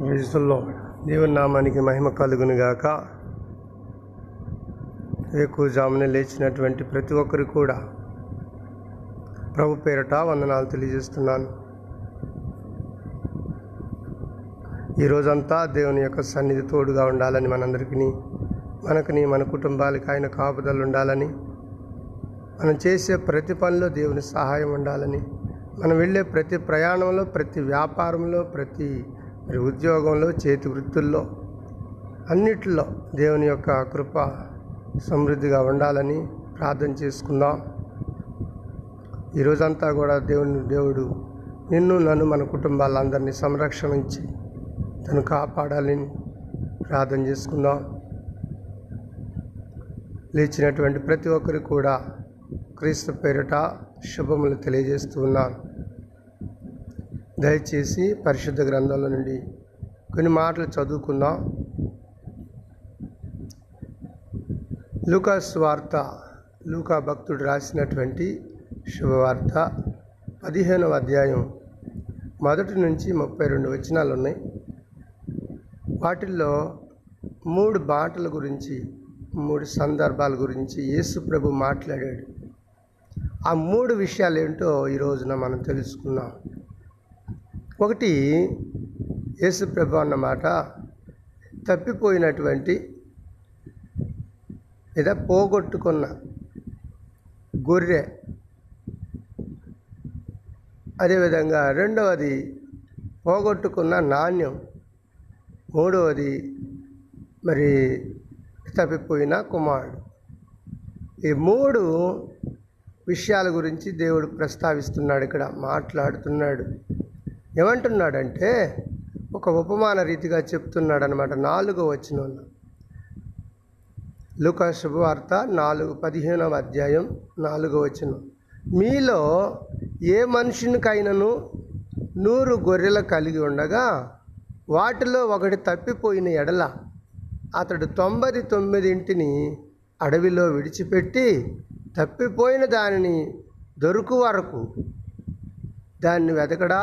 విజుల్లో దేవుని నామానికి మహిమ కలుగునుగాక. వేకుజామున లేచినటువంటి ప్రతి ఒక్కరు కూడా ప్రభు పేరట వందనాలు తెలియజేస్తున్నాను. ఈ రోజంతా దేవుని యొక్క సన్నిధి తోడుగా ఉండాలని మనందరికీ మనకుని మన కుటుంబాలకి ఆయన కాపుదలు ఉండాలని మనం చేసే ప్రతి పనిలో దేవుని సహాయం ఉండాలని మనం వెళ్ళే ప్రతి ప్రయాణంలో ప్రతి వ్యాపారంలో ప్రతి మరి ఉద్యోగంలో చేతి వృత్తుల్లో అన్నిటిలో దేవుని యొక్క కృప సమృద్ధిగా ఉండాలని ప్రార్థన చేసుకుందాం. ఈరోజంతా కూడా దేవుని దేవుడు నిన్ను నన్ను మన కుటుంబాలందరినీ సంరక్షించి తను కాపాడాలని ప్రార్థన చేసుకుందాం. లేచినటువంటి ప్రతి ఒక్కరు కూడా క్రీస్తు పేరిట శుభములు తెలియజేస్తూ ఉన్నాను. దయచేసి పరిశుద్ధ గ్రంథాల నుండి కొన్ని మాటలు చదువుకుందాం. లూకాస్ వార్త లూకా భక్తుడు రాసినటువంటి శుభవార్త పదిహేనవ అధ్యాయం మొదటి నుంచి ముప్పై రెండు వచనాలు ఉన్నాయి. వాటిల్లో మూడు బాటల గురించి మూడు సందర్భాల గురించి యేసు ప్రభు మాట్లాడాడు. ఆ మూడు విషయాలు ఏంటో ఈ రోజున మనం తెలుసుకుందాం. ఒకటి యేసు ప్రభు అన్నమాట తప్పిపోయినటువంటి లేదా పోగొట్టుకున్న గొర్రె. అదేవిధంగా రెండవది పోగొట్టుకున్న నాణ్యం. మూడవది మరి తప్పిపోయిన కుమారుడు. ఈ మూడు విషయాల గురించి దేవుడు ప్రస్తావిస్తున్నాడు ఇక్కడ మాట్లాడుతున్నాడు. ఏమంటున్నాడంటే ఒక ఉపమాన రీతిగా చెప్తున్నాడు అనమాట నాలుగో వచ్చిన లుకా శుభవార్త నాలుగు పదిహేనవ అధ్యాయం నాలుగో వచ్చిన మీలో ఏ మనుషునికైనాను నూరు గొర్రెలు కలిగి ఉండగా వాటిలో ఒకటి తప్పిపోయిన ఎడల అతడు తొంభై తొమ్మిదింటిని అడవిలో విడిచిపెట్టి తప్పిపోయిన దానిని దొరుకు వరకు దాన్ని వెతకడా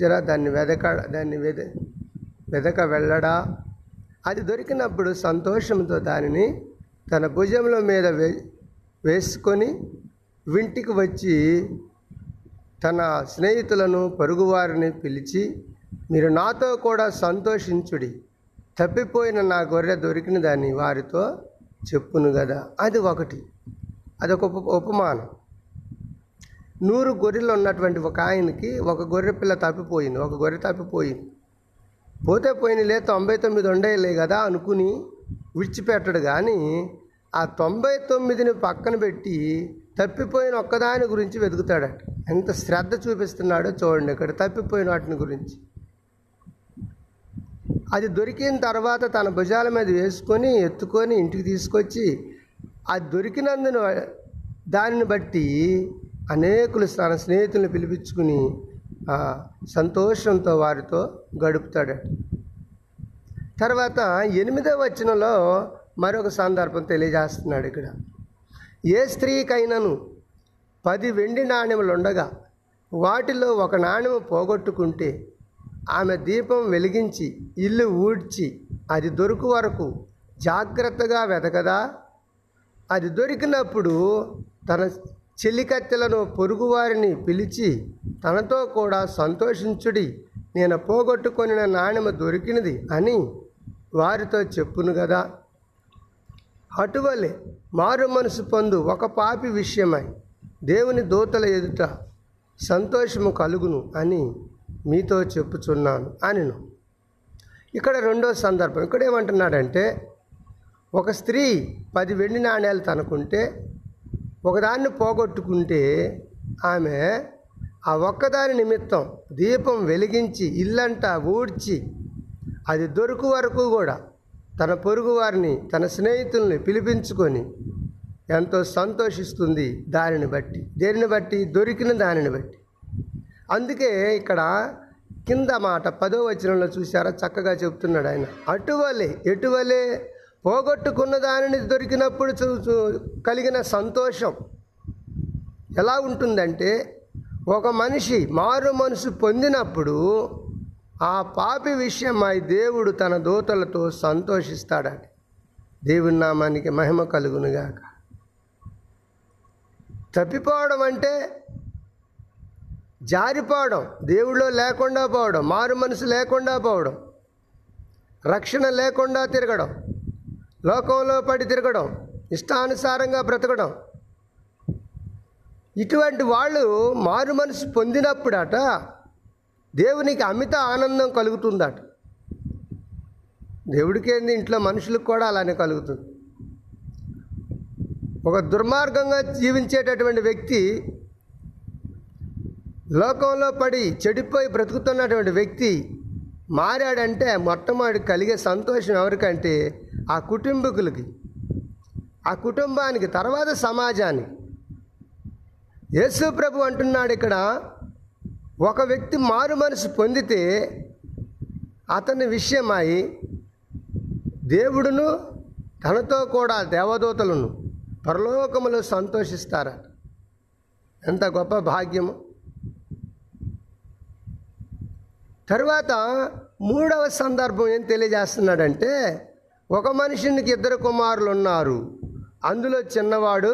జరా దాన్ని వెదక దాన్ని వెద వెదక వెళ్ళడా? అది దొరికినప్పుడు సంతోషంతో దానిని తన భుజముల మీద వే వేసుకొని వింటికి వచ్చి తన స్నేహితులను పొరుగువారిని పిలిచి మీరు నాతో కూడా సంతోషించుడి. తప్పిపోయిన నా గొర్రె దొరికిన దాన్ని వారితో చెప్పును కదా అది ఒకటి. అదొక ఉప ఉపమానం. నూరు గొర్రెలు ఉన్నటువంటి ఒక ఆయనకి ఒక గొర్రె పిల్ల తప్పిపోయింది ఒక గొర్రె తప్పిపోయింది. పోతే పోయినలే తొంభై తొమ్మిది ఉండేలే కదా అనుకుని విడిచిపెట్టడు కానీ ఆ తొంభై తొమ్మిదిని పక్కన పెట్టి తప్పిపోయిన ఒక్కదాని గురించి వెతుకుతాడట. ఎంత శ్రద్ధ చూపిస్తున్నాడో చూడండి ఇక్కడ తప్పిపోయిన వాటిని గురించి. అది దొరికిన తర్వాత తన భుజాల మీద వేసుకొని ఎత్తుకొని ఇంటికి తీసుకొచ్చి అది దొరికినందున దానిని బట్టి అనేకులు తన స్నేహితులను పిలిపించుకుని సంతోషంతో వారితో గడుపుతాడట. తర్వాత ఎనిమిదవ వచనంలో మరొక సందర్భం తెలియజేస్తున్నాడు ఇక్కడ. ఏ స్త్రీకైనాను పది వెండి నాణ్యములు ఉండగా వాటిలో ఒక నాణ్యము పోగొట్టుకుంటే ఆమె దీపం వెలిగించి ఇల్లు ఊడ్చి అది దొరుకు వరకు జాగ్రత్తగా వెతకదా అది దొరికినప్పుడు తన చెలికత్తెలను పొరుగువారిని పిలిచి తనతో కూడా సంతోషించుడి నేను పోగొట్టుకొనిన నాణ్యమ దొరికినది అని వారితో చెప్పును కదా అటువలే మారు మనసు పొందు ఒక పాపి విషయమై దేవుని దూతల ఎదుట సంతోషము కలుగును అని మీతో చెప్పుచున్నాను అనిను. ఇక్కడ రెండో సందర్భం ఇక్కడ ఏమంటున్నాడంటే ఒక స్త్రీ పది వెండి నాణ్యాలు తనకుంటే ఒకదాన్ని పోగొట్టుకుంటే ఆమె ఆ ఒక్కదాని నిమిత్తం దీపం వెలిగించి ఇల్లంతా ఊడ్చి అది దొరుకు వరకు కూడా తన పొరుగు వారిని తన స్నేహితుల్ని పిలిపించుకొని ఎంతో సంతోషిస్తుంది దానిని బట్టి. దేనిని బట్టి? దొరికిన దానిని బట్టి. అందుకే ఇక్కడ కింద మాట పదో వచనంలో చూసారా చక్కగా చెప్తున్నాడు ఆయన. అటువలే ఎటువలే? పోగొట్టుకున్న దానిని దొరికినప్పుడు కలిగిన సంతోషం ఎలా ఉంటుందంటే ఒక మనిషి మారు మనసు పొందినప్పుడు ఆ పాపి విషయమై దేవుడు తన దూతలతో సంతోషిస్తాడని. దేవుని నామానికి మహిమ కలుగునుగాక. తప్పిపోవడం అంటే జారిపోవడం దేవుడిలో లేకుండా పోవడం మారు మనసు లేకుండా పోవడం రక్షణ లేకుండా తిరగడం. లోకంలో పడి తిరగడం ఇష్టానుసారంగా బ్రతకడం. ఇటువంటి వాళ్ళు మారు మనసు పొందినప్పుడట దేవునికి అమిత ఆనందం కలుగుతుందట. దేవుడికేంది ఇంట్లో మనుషులకు కూడా అలానే కలుగుతుంది. ఒక దుర్మార్గంగా జీవించేటటువంటి వ్యక్తి లోకంలో పడి చెడిపోయి బ్రతుకుతున్నటువంటి వ్యక్తి మారాడంటే మొట్టమొదటి కలిగే సంతోషం ఎవరికంటే ఆ కుటుంబకులకి ఆ కుటుంబానికి తర్వాత సమాజానికి. యేసు ప్రభు అంటున్నాడు ఇక్కడ ఒక వ్యక్తి మారు మనసు పొందితే అతని విషయమై దేవుడును తనతో కూడా దేవదూతలను పరలోకములో సంతోషిస్తారట. ఎంత గొప్ప భాగ్యము. తరువాత మూడవ సందర్భం ఏం తెలియజేస్తున్నాడంటే ఒక మనిషికి ఇద్దరు కుమారులు ఉన్నారు అందులో చిన్నవాడు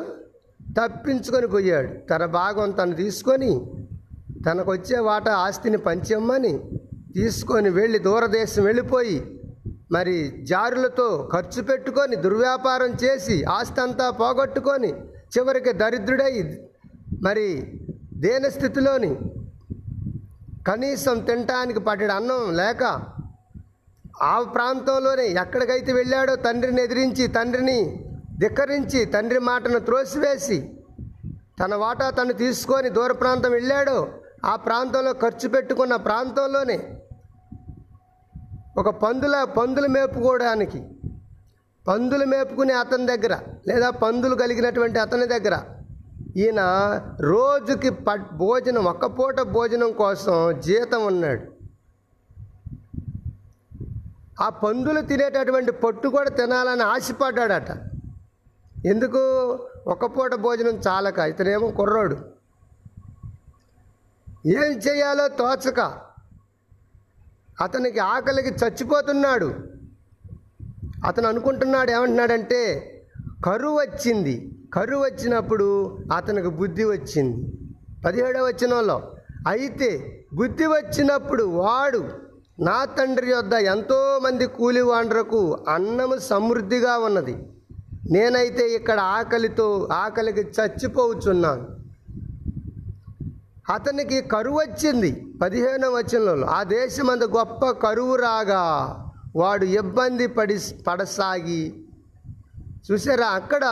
తప్పించుకొని పోయాడు. తన భాగం తను తీసుకొని తనకు వచ్చే వాట ఆస్తిని పంచమ్మని తీసుకొని వెళ్ళి దూరదేశం వెళ్ళిపోయి మరి జారులతో ఖర్చు పెట్టుకొని దుర్వ్యాపారం చేసి ఆస్తి అంతా పోగొట్టుకొని చివరికి దరిద్రుడై మరి దేన స్థితిలోని కనీసం తినటానికి పట్టెడు అన్నం లేక ఆ ప్రాంతంలోనే ఎక్కడికైతే వెళ్ళాడో తండ్రిని ఎదిరించి తండ్రిని ధిక్కరించి తండ్రి మాటను త్రోసివేసి తన వాటా తను తీసుకొని దూర ప్రాంతం వెళ్ళాడో ఆ ప్రాంతంలో ఖర్చు పెట్టుకున్న ప్రాంతంలోనే ఒక పందుల పందులు మేపుకోవడానికి పందులు మేపుకునే అతని దగ్గర లేదా పందులు కలిగినటువంటి అతని దగ్గర ఈయన రోజుకి ప భోజనం ఒక్క పూట భోజనం కోసం జీతం ఉన్నాడు. ఆ పందులు తినేటటువంటి పట్టు కూడా తినాలని ఆశపడ్డాడట. ఎందుకు? ఒక పూట భోజనం చాలక ఇతనేమో కుర్రోడు. ఏం చేయాలో తోచక అతనికి ఆకలికి చచ్చిపోతున్నాడు. అతను అనుకుంటున్నాడు ఏమంటున్నాడంటే కరువు వచ్చింది. కరువు వచ్చినప్పుడు అతనికి బుద్ధి వచ్చింది. పదిహేడవ వచనంలో అయితే బుద్ధి వచ్చినప్పుడు వాడు నా తండ్రి యొద్ద ఎంతోమంది కూలివాండ్రకు అన్నము సమృద్ధిగా ఉన్నది. నేనైతే ఇక్కడ ఆకలితో ఆకలికి చచ్చిపోవచ్చున్నాను అతనికి కరువు వచ్చింది. పదిహేను వచనంలో ఆ దేశమందు గొప్ప కరువు రాగా వాడు ఇబ్బంది పడి పడసాగి. చూసారా అక్కడ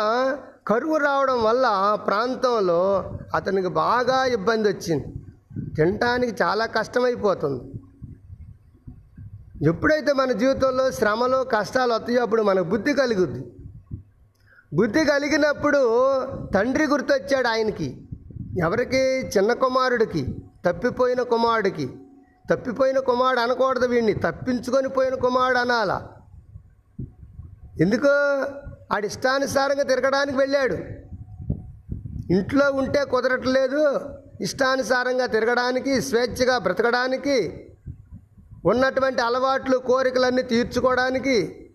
కరువు రావడం వల్ల ప్రాంతంలో అతనికి బాగా ఇబ్బంది వచ్చింది. తినటానికి చాలా కష్టమైపోతుంది. ఎప్పుడైతే మన జీవితంలో శ్రమలు కష్టాలు వస్తాయో అప్పుడు మనకు బుద్ధి కలుగుద్ది. బుద్ధి కలిగినప్పుడు తండ్రి గుర్తొచ్చాడు ఆయనకి. ఎవరికి? చిన్న కుమారుడికి. తప్పిపోయిన కుమారుడికి. తప్పిపోయిన కుమారుడు అనకూడదు వీడిని. తప్పించుకొని పోయిన కుమారుడు అనాల. ఎందుకు? ఆడి ఇష్టానుసారంగా తిరగడానికి వెళ్ళాడు. ఇంట్లో ఉంటే కుదరట్లేదు. ఇష్టానుసారంగా తిరగడానికి స్వేచ్ఛగా బ్రతకడానికి ఉన్నటువంటి అలవాట్లు కోరికలన్నీ తీర్చుకోవడానికి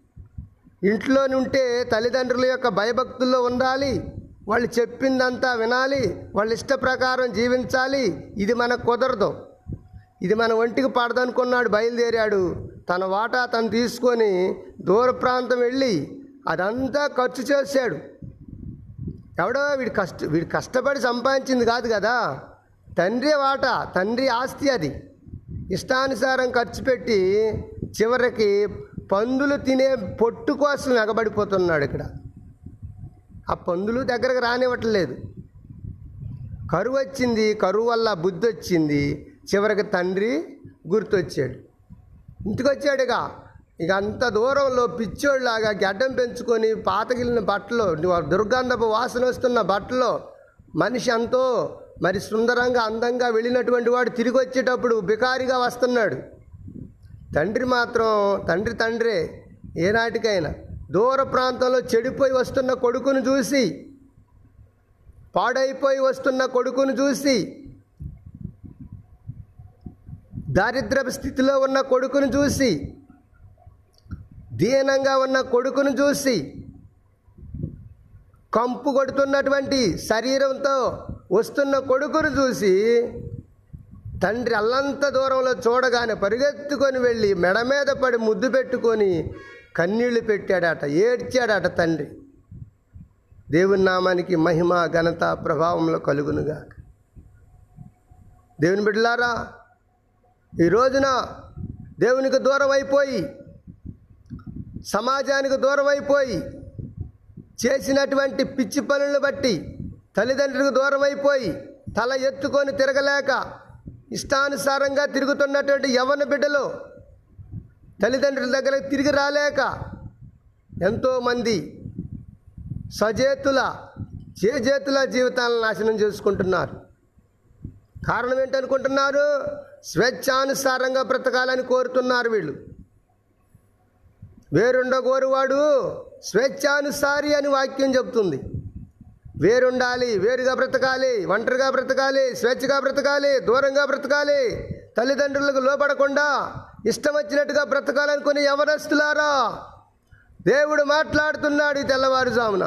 ఇంట్లో ఉంటే తల్లిదండ్రుల యొక్క భయభక్తుల్లో ఉండాలి. వాళ్ళు చెప్పిందంతా వినాలి. వాళ్ళ ఇష్ట ప్రకారం జీవించాలి. ఇది మనకు కుదరదు. ఇది మన ఒంటికి పడదనుకున్నాడు బయలుదేరాడు. తన వాటా తను తీసుకొని దూర ప్రాంతం వెళ్ళి అదంతా ఖర్చు చేశాడు. ఎవడో వీడి కష్ట వీడు కష్టపడి సంపాదించింది కాదు కదా. తండ్రి వాటా తండ్రి ఆస్తి అది. ఇష్టానుసారం ఖర్చు పెట్టి చివరికి పందులు తినే పొట్టు కోసం ఎగబడిపోతున్నాడు ఇక్కడ. ఆ పందులు దగ్గరకు రానివ్వట్లేదు. కరువు వచ్చింది కరువు వల్ల బుద్ధి వచ్చింది. చివరికి తండ్రి గుర్తొచ్చాడు. ఇంటికి ఇక ఇక అంత దూరంలో పిచ్చోళ్ళలాగా గడ్డం పెంచుకొని పాతగిలిన బట్టలో దుర్గంధపు వాసన వస్తున్న బట్టలో మనిషి ఎంతో మరి సుందరంగా అందంగా వెళ్ళినటువంటి వాడు తిరిగి వచ్చేటప్పుడు బికారిగా వస్తున్నాడు. తండ్రి మాత్రం తండ్రి తండ్రే ఏనాటికైనా దూర ప్రాంతంలో చెడిపోయి వస్తున్న కొడుకును చూసి పాడైపోయి వస్తున్న కొడుకును చూసి దారిద్ర స్థితిలో ఉన్న కొడుకును చూసి దీనంగా ఉన్న కొడుకును చూసి కంపు కొడుతున్నటువంటి శరీరంతో వస్తున్న కొడుకును చూసి తండ్రి అల్లంత దూరంలో చూడగానే పరిగెత్తుకొని వెళ్ళి మెడ మీద పడి ముద్దు పెట్టుకొని కన్నీళ్ళు పెట్టాడట ఏడ్చాడట తండ్రి. దేవుని నామానికి మహిమ ఘనత ప్రభావంలో కలుగునుగా దేవుని బిడ్డలారా ఈ రోజున దేవునికి దూరం అయిపోయి సమాజానికి దూరం అయిపోయి చేసినటువంటి పిచ్చి పనులను బట్టి తల్లిదండ్రులకు దూరం అయిపోయి తల ఎత్తుకొని తిరగలేక ఇష్టానుసారంగా తిరుగుతున్నటువంటి యవన బిడ్డలు తల్లిదండ్రుల దగ్గరకు తిరిగి రాలేక ఎంతోమంది సజేతుల చేజేతుల జీవితాలను నాశనం చేసుకుంటున్నారు. కారణం ఏంటనుకుంటున్నారు? స్వేచ్ఛానుసారంగా బ్రతకాలని కోరుతున్నారు వీళ్ళు. వేరుండగోరువాడు స్వేచ్ఛానుసారి అని వాక్యం చెబుతుంది వేరుండాలి వేరుగా బ్రతకాలి ఒంటరిగా బ్రతకాలి స్వేచ్ఛగా బ్రతకాలి దూరంగా బ్రతకాలి తల్లిదండ్రులకు లోపడకుండా ఇష్టం వచ్చినట్టుగా బ్రతకాలనుకుని ఎవరస్తులారా దేవుడు మాట్లాడుతున్నాడు ఈ తెల్లవారుజామున.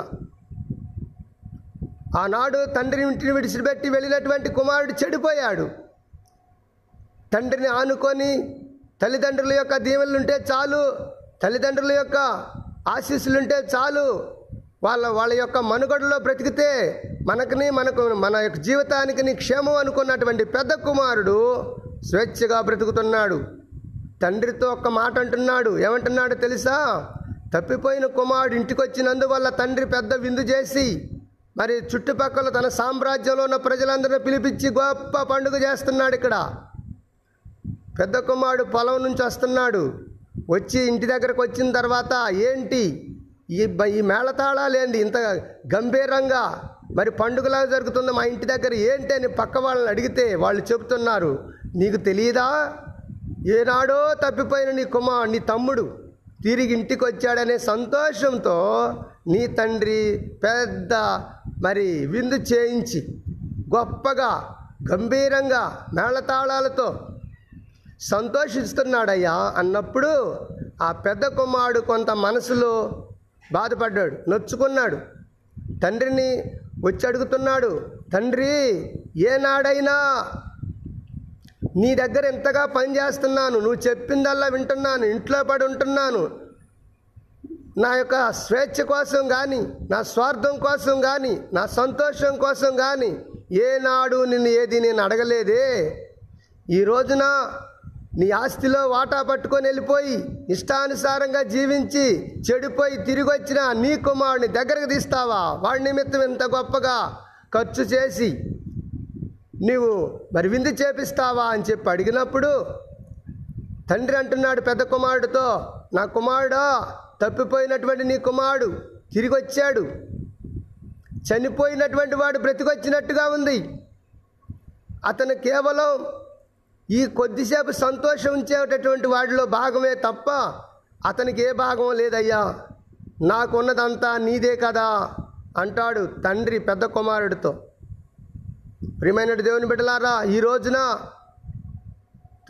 ఆనాడు తండ్రిని ఇంటిని విడిచిపెట్టి వెళ్ళినటువంటి కుమారుడు చెడిపోయాడు. తండ్రిని ఆనుకొని తల్లిదండ్రుల యొక్క దీవెనలుంటే చాలు తల్లిదండ్రుల యొక్క ఆశీస్సులుంటే చాలు. వాళ్ళ వాళ్ళ యొక్క మనుగడలో బ్రతికితే మనకుని మనకు మన యొక్క జీవితానికి క్షేమం అనుకున్నటువంటి పెద్ద కుమారుడు స్వేచ్ఛగా బ్రతుకుతున్నాడు. తండ్రితో ఒక్క మాట అంటున్నాడు. ఏమంటున్నాడు తెలుసా? తప్పిపోయిన కుమారుడు ఇంటికి వచ్చినందువల్ల తండ్రి పెద్ద విందు చేసి మరి చుట్టుపక్కల తన సామ్రాజ్యంలో ఉన్న ప్రజలందరినీ పిలిపించి గొప్ప పండుగ చేస్తున్నాడు ఇక్కడ. పెద్ద కుమారుడు పొలం నుంచి వస్తున్నాడు. వచ్చి ఇంటి దగ్గరకు వచ్చిన తర్వాత ఏంటి? ఈ బ- ఈ మేళతాళాలేంటి ఇంత గంభీరంగా మరి పండుగలా జరుగుతుంది మా ఇంటి దగ్గర ఏంటి అని పక్క వాళ్ళని అడిగితే వాళ్ళు చెబుతున్నారు నీకు తెలియదా ఏనాడో తప్పిపోయిన నీ కుమార్ నీ తమ్ముడు తిరిగి ఇంటికి వచ్చాడనే సంతోషంతో నీ తండ్రి పెద్ద మరి విందు చేయించి గొప్పగా గంభీరంగా మేళతాళాలతో సంతోషిస్తున్నాడయ్యా అన్నప్పుడు ఆ పెద్ద కుమారుడు కొంత మనసులో బాధపడ్డాడు నొచ్చుకున్నాడు. తండ్రిని వచ్చి అడుగుతున్నాడు తండ్రి ఏనాడైనా నీ దగ్గర ఎంతగా పని చేస్తున్నాను నువ్వు చెప్పిందల్లా వింటున్నాను ఇంట్లో పడి ఉంటున్నాను. నా యొక్క స్వేచ్ఛ కోసం కానీ నా స్వార్థం కోసం కానీ నా సంతోషం కోసం కానీ ఏనాడు నిన్ను ఏది నేను అడగలేదే. ఈ రోజున నీ ఆస్తిలో వాటా పట్టుకొని వెళ్ళిపోయి ఇష్టానుసారంగా జీవించి చెడిపోయి తిరిగి వచ్చిన నీ కుమారుని దగ్గరకు తీస్తావా? వాడి నిమిత్తం ఇంత గొప్పగా ఖర్చు చేసి నీవు మరి విందు చేపిస్తావా అని చెప్పి అడిగినప్పుడు తండ్రి అంటున్నాడు పెద్ద కుమారుడితో నా కుమారుడా తప్పిపోయినటువంటి నీ కుమారుడు తిరిగి వచ్చాడు చనిపోయినటువంటి వాడు బ్రతికొచ్చినట్టుగా ఉంది. అతను కేవలం ఈ కొద్దిసేపు సంతోషం ఉంచేటటువంటి వాడిలో భాగమే తప్ప అతనికి ఏ భాగం లేదయ్యా. నాకున్నదంతా నీదే కదా అంటాడు తండ్రి పెద్ద కుమారుడితో. ప్రియమైన దేవుని బిడ్డలారా ఈ రోజున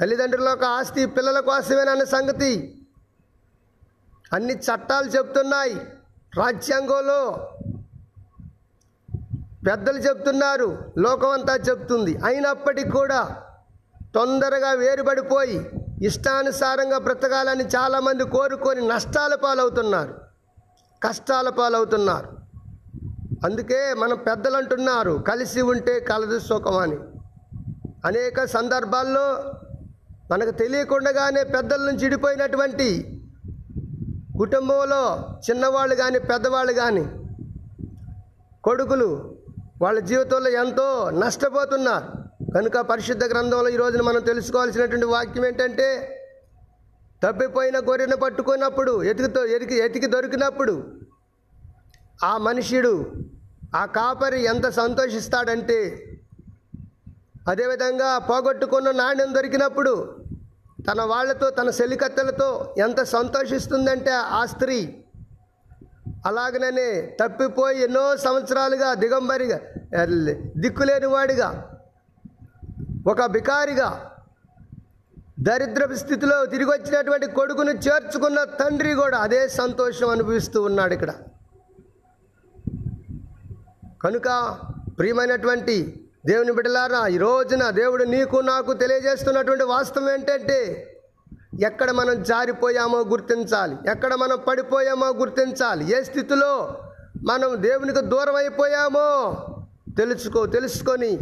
తల్లిదండ్రుల యొక్క ఆస్తి పిల్లల కోసమేనన్న సంగతి? అన్ని చట్టాలు చెప్తున్నాయి. రాజ్యాంగంలో పెద్దలు చెప్తున్నారు లోకమంతా చెప్తుంది. అయినప్పటికీ కూడా తొందరగా వేరుబడిపోయి ఇష్టానుసారంగా బ్రతకాలని చాలామంది కోరుకొని నష్టాల పాలవుతున్నారు. కష్టాల పాలవుతున్నారు. అందుకే మన పెద్దలు అంటున్నారు కలిసి ఉంటే కలదు సుఖం అని. అనేక సందర్భాల్లో మనకు తెలియకుండానే పెద్దల నుంచి ఇడిపోయినటువంటి కుటుంబంలో చిన్నవాళ్ళు కానీ పెద్దవాళ్ళు కానీ కొడుకులు వాళ్ళ జీవితంలో ఎంతో నష్టపోతున్నారు. కనుక పరిశుద్ధ గ్రంథంలో ఈ రోజున మనం తెలుసుకోవాల్సినటువంటి వాక్యం ఏంటంటే తప్పిపోయిన గొర్రెను పట్టుకున్నప్పుడు ఎతికితో ఎతికి ఎతికి దొరికినప్పుడు ఆ మనుషుడు ఆ కాపరి ఎంత సంతోషిస్తాడంటే అదేవిధంగా పోగొట్టుకున్న నాణ్యం దొరికినప్పుడు తన వాళ్ళతో తన సెలికత్తెలతో ఎంత సంతోషిస్తుందంటే ఆ స్త్రీ. అలాగనే తప్పిపోయి ఎన్నో సంవత్సరాలుగా దిగంబరిగా దిక్కులేని వాడిగా ఒక బికారిగా దరిద్రపు స్థితిలో తిరిగి వచ్చినటువంటి కొడుకును చేర్చుకున్న తండ్రి కూడా అదే సంతోషం అనుభవిస్తూ ఉన్నాడు ఇక్కడ. కనుక ప్రియమైనటువంటి దేవుని బిడ్డలారా ఈ రోజున దేవుడు నీకు నాకు తెలియజేస్తున్నటువంటి వాస్తవం ఏంటంటే ఎక్కడ మనం జారిపోయామో గుర్తించాలి ఎక్కడ మనం పడిపోయామో గుర్తించాలి ఏ స్థితిలో మనం దేవునికి దూరం అయిపోయామో తెలుసుకో తెలుసుకొని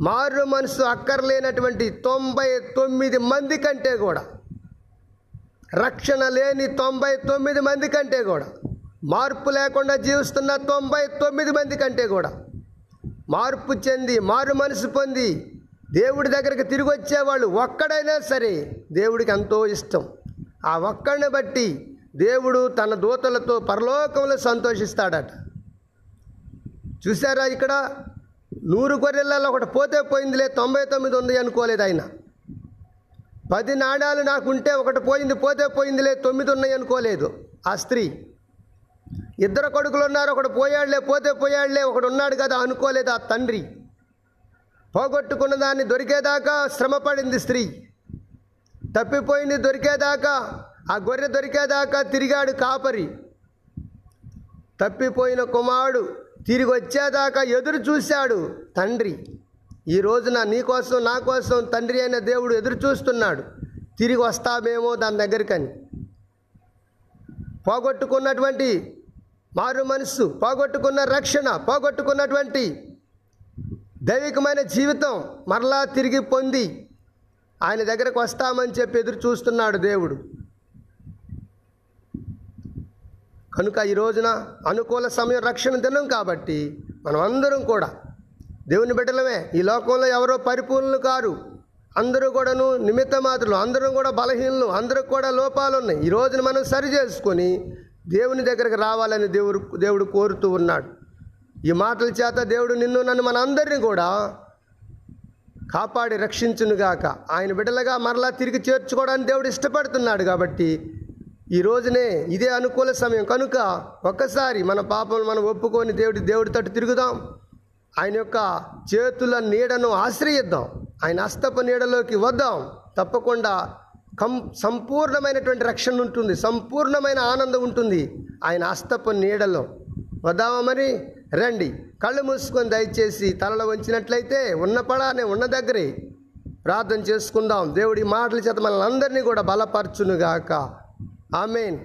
మారు మనసు అక్కర్లేనటువంటి తొంభై తొమ్మిది మంది కంటే కూడా రక్షణ లేని తొంభై తొమ్మిది మంది కంటే కూడా మార్పు లేకుండా జీవిస్తున్న తొంభై తొమ్మిది మంది కంటే కూడా మార్పు చెంది మారు మనసు పొంది దేవుడి దగ్గరికి తిరిగి వచ్చేవాళ్ళు ఒక్కడైనా సరే దేవుడికి ఎంతో ఇష్టం. ఆ ఒక్కడిని బట్టి దేవుడు తన దూతలతో పరలోకంలో సంతోషిస్తాడట. చూసారా ఇక్కడ? నూరు గొర్రెలలో ఒకటి పోతే పోయిందిలే తొంభై తొమ్మిది ఉంది అనుకోలేదు ఆయన. పది నాణాలు నాకుంటే ఒకటి పోయింది పోతే పోయిందిలే తొమ్మిది ఉన్నాయి అనుకోలేదు ఆ స్త్రీ. ఇద్దరు కొడుకులు ఉన్నారు ఒకడు పోయాడులే పోతే పోయాడులే ఒకడు ఉన్నాడు కదా అనుకోలేదు ఆ తండ్రి. పోగొట్టుకున్న దాన్ని దొరికేదాకా శ్రమపడింది స్త్రీ. తప్పిపోయింది దొరికేదాకా ఆ గొర్రె దొరికేదాకా తిరిగాడు కాపరి. తప్పిపోయిన కుమారుడు తిరిగి వచ్చేదాకా ఎదురు చూశాడు తండ్రి. ఈ రోజున నీ కోసం నా కోసం తండ్రి అయిన దేవుడు ఎదురు చూస్తున్నాడు. తిరిగి వస్తామేమో దాని దగ్గరికని. పోగొట్టుకున్నటువంటి మారు మనస్సు పోగొట్టుకున్న రక్షణ పోగొట్టుకున్నటువంటి దైవికమైన జీవితం మరలా తిరిగి పొంది ఆయన దగ్గరకు వస్తామని చెప్పి ఎదురు చూస్తున్నాడు దేవుడు. కనుక ఈ రోజున అనుకూల సమయం రక్షణ దినం కాబట్టి మనం అందరం కూడా దేవుని బిడ్డలమే ఈ లోకంలో ఎవరో పరిపూర్ణులు కారు. అందరూ కూడాను నిమిత్త మాత్రులు అందరం కూడా బలహీనలు అందరికి కూడా లోపాలు ఉన్నాయి ఈ రోజున మనం సరి చేసుకొని దేవుని దగ్గరకు రావాలని దేవుడు దేవుడు కోరుతూ ఉన్నాడు. ఈ మాటల చేత దేవుడు నిన్ను నన్ను మనందరినీ కూడా కాపాడి రక్షించునుగాక. ఆయన బిడ్డలుగా మరలా తిరిగి చేర్చుకోవడానికి దేవుడు ఇష్టపడుతున్నాడు కాబట్టి ఈ రోజునే ఇదే అనుకూల సమయం. కనుక ఒక్కసారి మన పాపం మనం ఒప్పుకొని దేవుడి దేవుడి తట్టు తిరుగుదాం. ఆయన యొక్క చేతుల నీడను ఆశ్రయిద్దాం. ఆయన హస్తపు నీడలోకి వద్దాం. తప్పకుండా కం సంపూర్ణమైనటువంటి రక్షణ ఉంటుంది. సంపూర్ణమైన ఆనందం ఉంటుంది ఆయన హస్తపు నీడలో. వద్దామా మరి? రండి. కళ్ళు మూసుకొని దయచేసి తలలో వంచినట్లయితే ఉన్న పడానే ఉన్న దగ్గరే ప్రార్థన చేసుకుందాం. దేవుడి మాటల చేత మనల్ని అందరినీ కూడా బలపరచునుగాక. ఆమెన్.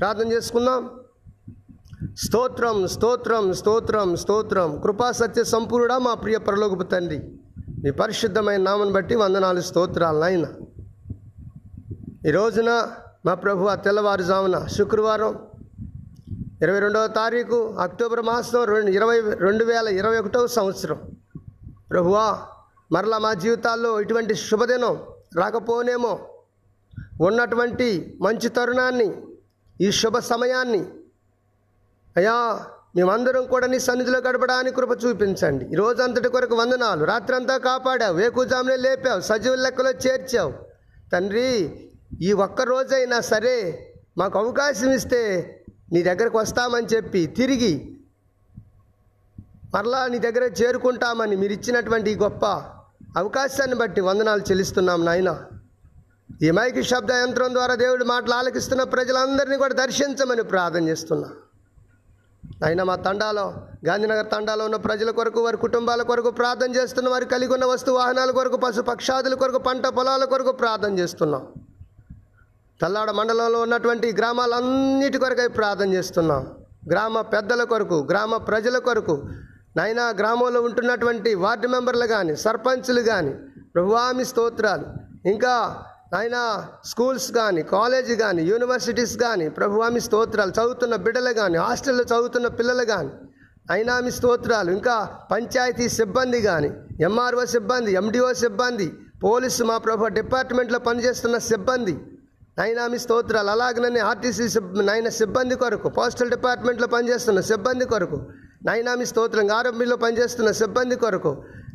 ప్రార్థన చేసుకుందాం. స్తోత్రం స్తోత్రం స్తోత్రం స్తోత్రం. కృపా సత్య సంపూర్ణ మా ప్రియ పరలోకపు తండ్రి. మీ పరిశుద్ధమైన నామను బట్టి వందనాలు స్తోత్రాలు నాయన ఈ రోజున మా ప్రభు ఆ తెల్లవారుజామున శుక్రవారం ఇరవై రెండవ తారీఖు అక్టోబర్ మాసం రెండు ఇరవై రెండు వేల ఇరవై ఒకటవ సంవత్సరం. ప్రభువా మరలా మా జీవితాల్లో ఇటువంటి శుభదినం రాకపోనేమో. ఉన్నటువంటి మంచి తరుణాన్ని ఈ శుభ సమయాన్ని అయ్యా మేమందరం కూడా నీ సన్నిధిలో గడపడానికి కృప చూపించండి. ఈ రోజంతటి కొరకు వందనాలు. రాత్రంతా కాపాడావు వేకుజామునే లేపావు సజీవుల లెక్కలో చేర్చావు. తండ్రి ఈ ఒక్క రోజైనా సరే మాకు అవకాశం ఇస్తే నీ దగ్గరకు వస్తామని చెప్పి తిరిగి మరలా నీ దగ్గర చేరుకుంటామని మీరు ఇచ్చినటువంటి ఈ గొప్ప అవకాశాన్ని బట్టి వందనాలు చెల్లిస్తున్నాం నాయనా. ఈ మైకి శబ్ద యంత్రం ద్వారా దేవుడు మాటలు ఆలకిస్తున్న ప్రజలందరినీ కూడా దర్శించమని ప్రార్థన చేస్తున్నా. అయినా మా తండాలో గాంధీనగర్ తండాలో ఉన్న ప్రజల కొరకు వారి కుటుంబాల కొరకు ప్రార్థన చేస్తున్న వారు కలిగి ఉన్న వస్తు వాహనాల కొరకు పశు పక్షాదుల కొరకు పంట పొలాల కొరకు ప్రార్థన చేస్తున్నాం. తల్లాడ మండలంలో ఉన్నటువంటి గ్రామాలన్నిటి కొరకై ప్రార్థన చేస్తున్నాం. గ్రామ పెద్దల కొరకు గ్రామ ప్రజల కొరకు నైనా గ్రామంలో ఉంటున్నటువంటి వార్డు మెంబర్లు కానీ సర్పంచులు కానీ ప్రభువామి స్తోత్రాలు ఇంకా నాయనా స్కూల్స్ కానీ కాలేజీ కానీ యూనివర్సిటీస్ కానీ ప్రభువామి స్తోత్రాలు చదువుతున్న బిడ్డలు కానీ హాస్టల్లో చదువుతున్న పిల్లలు కానీ అయినా మీ స్తోత్రాలు. ఇంకా పంచాయతీ సిబ్బంది కానీ ఎంఆర్ఓ సిబ్బంది ఎండిఓ సిబ్బంది పోలీసు మా ప్రభు డిపార్ట్మెంట్లో పనిచేస్తున్న సిబ్బంది నైనా మీ స్తోత్రాలు. అలాగనే ఆర్టీసీ సిబ్ నైనా సిబ్బంది కొరకు పోస్టల్ డిపార్ట్మెంట్లో పనిచేస్తున్న సిబ్బంది కొరకు నైనా మీ స్తోత్రం ఆరోగ్యంలో పనిచేస్తున్న సిబ్బంది కొరకు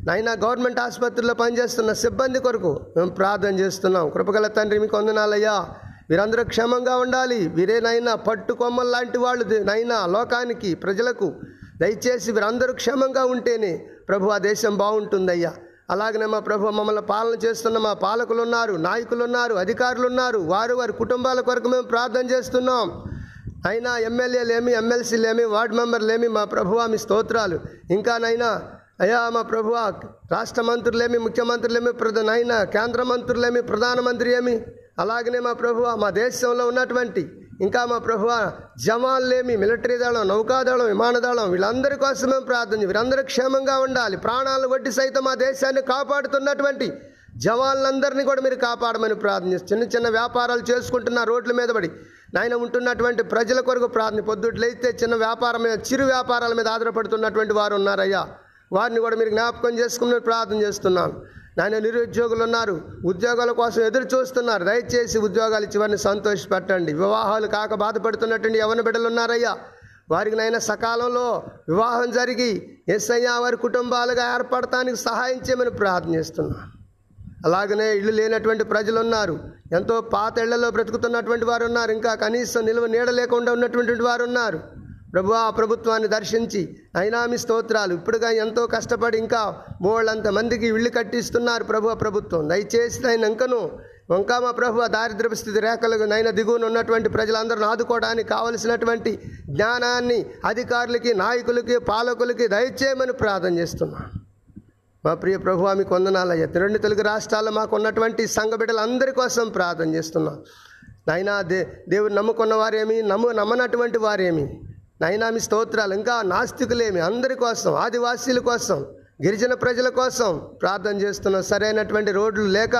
నైనా గవర్నమెంట్ ఆసుపత్రిలో పనిచేస్తున్న సిబ్బంది కొరకు మేము ప్రార్థన చేస్తున్నాం. కృపగల తండ్రి మీకు వందనాలయ్యా. వీరందరూ క్షేమంగా ఉండాలి. వీరేనైనా పట్టుకొమ్మలు లాంటి వాళ్ళు నైనా లోకానికి ప్రజలకు దయచేసి వీరందరూ క్షేమంగా ఉంటేనే ప్రభు ఆ దేశం బాగుంటుందయ్యా. అలాగనే మా ప్రభు మమ్మల్ని పాలన చేస్తున్న మా పాలకులు ఉన్నారు నాయకులు ఉన్నారు అధికారులు ఉన్నారు వారు వారి కుటుంబాల కొరకు మేము ప్రార్థన చేస్తున్నాం. అయినా ఎమ్మెల్యేలేమి ఎమ్మెల్సీలేమి వార్డు మెంబర్లేమి మా ప్రభువా మీ స్తోత్రాలు. ఇంకానైనా అయ్యా మా ప్రభువా రాష్ట్ర మంత్రులేమి ముఖ్యమంత్రులేమి ప్రధాన అయినా కేంద్ర మంత్రులేమి ప్రధానమంత్రి ఏమి? అలాగనే మా ప్రభువా మా దేశంలో ఉన్నటువంటి ఇంకా మా ప్రభువా జవాన్లేమి మిలిటరీ దళం నౌకాదళం విమానదళం వీళ్ళందరి కోసం మేము ప్రార్థన వీరందరూ క్షేమంగా ఉండాలి. ప్రాణాలు కొట్టి సైతం మా దేశాన్ని కాపాడుతున్నటువంటి జవాన్లందరినీ కూడా మీరు కాపాడమని ప్రార్థన చిన్న చిన్న వ్యాపారాలు చేసుకుంటున్న రోడ్ల మీద పడి నాయన ఉంటున్నటువంటి ప్రజల కొరకు ప్రార్థన పొద్దుట్లయితే చిన్న వ్యాపారం మీద చిరు వ్యాపారాల మీద ఆధారపడుతున్నటువంటి వారు ఉన్నారయ్యా. వారిని కూడా మీరు జ్ఞాపకం చేసుకుని ప్రార్థన చేస్తున్నాను. నాయన నిరుద్యోగులు ఉన్నారు. ఉద్యోగాల కోసం ఎదురు చూస్తున్నారు. దయచేసి ఉద్యోగాలు ఇచ్చి సంతోషపెట్టండి. వివాహాలు కాక బాధపడుతున్నటువంటి యవన బిడ్డలు ఉన్నారయ్యా. వారికి నైనా సకాలంలో వివాహం జరిగి ఎస్ఐయా వారి కుటుంబాలుగా ఏర్పడటానికి సహాయం చేయమని ప్రార్థన చేస్తున్నాను. అలాగనే ఇల్లు లేనటువంటి ప్రజలు ఉన్నారు. ఎంతో పాత ఇళ్ళలో బ్రతుకుతున్నటువంటి వారు ఉన్నారు. ఇంకా కనీసం నిల్వ నీడ లేకుండా ఉన్నటువంటి వారు ఉన్నారు. ప్రభు ఆ ప్రభుత్వాన్ని దర్శించి అయినా మీ స్తోత్రాలు. ఇప్పుడుగా ఎంతో కష్టపడి ఇంకా బోళ్ళంత మందికి ఇళ్ళు కట్టిస్తున్నారు ప్రభు ప్రభుత్వం. దయచేసి ఆయన ఇంకను ఇంకా మా ప్రభు దారిద్ర్య స్థితి రేఖలకు నైన దిగువన ఉన్నటువంటి ప్రజలందరూ ఆదుకోవడానికి కావలసినటువంటి జ్ఞానాన్ని అధికారులకి నాయకులకి పాలకులకి దయచేయమని ప్రార్థన చేస్తున్నాను మా ప్రియ ప్రభు మీకు వందనాలయ్యా. రెండు తెలుగు రాష్ట్రాల్లో మాకు ఉన్నటువంటి సంఘ బిడ్డలందరి కోసం ప్రార్థన చేస్తున్నాం. నాయనా దే దేవుడు నమ్ముకున్న వారేమి? నమ్ము నమ్మనటువంటి వారేమి? నైనా మీ స్తోత్రాలు ఇంకా నాస్తికులేమి అందరి కోసం ఆదివాసీల కోసం గిరిజన ప్రజల కోసం ప్రార్థన చేస్తున్నాం సరైనటువంటి రోడ్లు లేక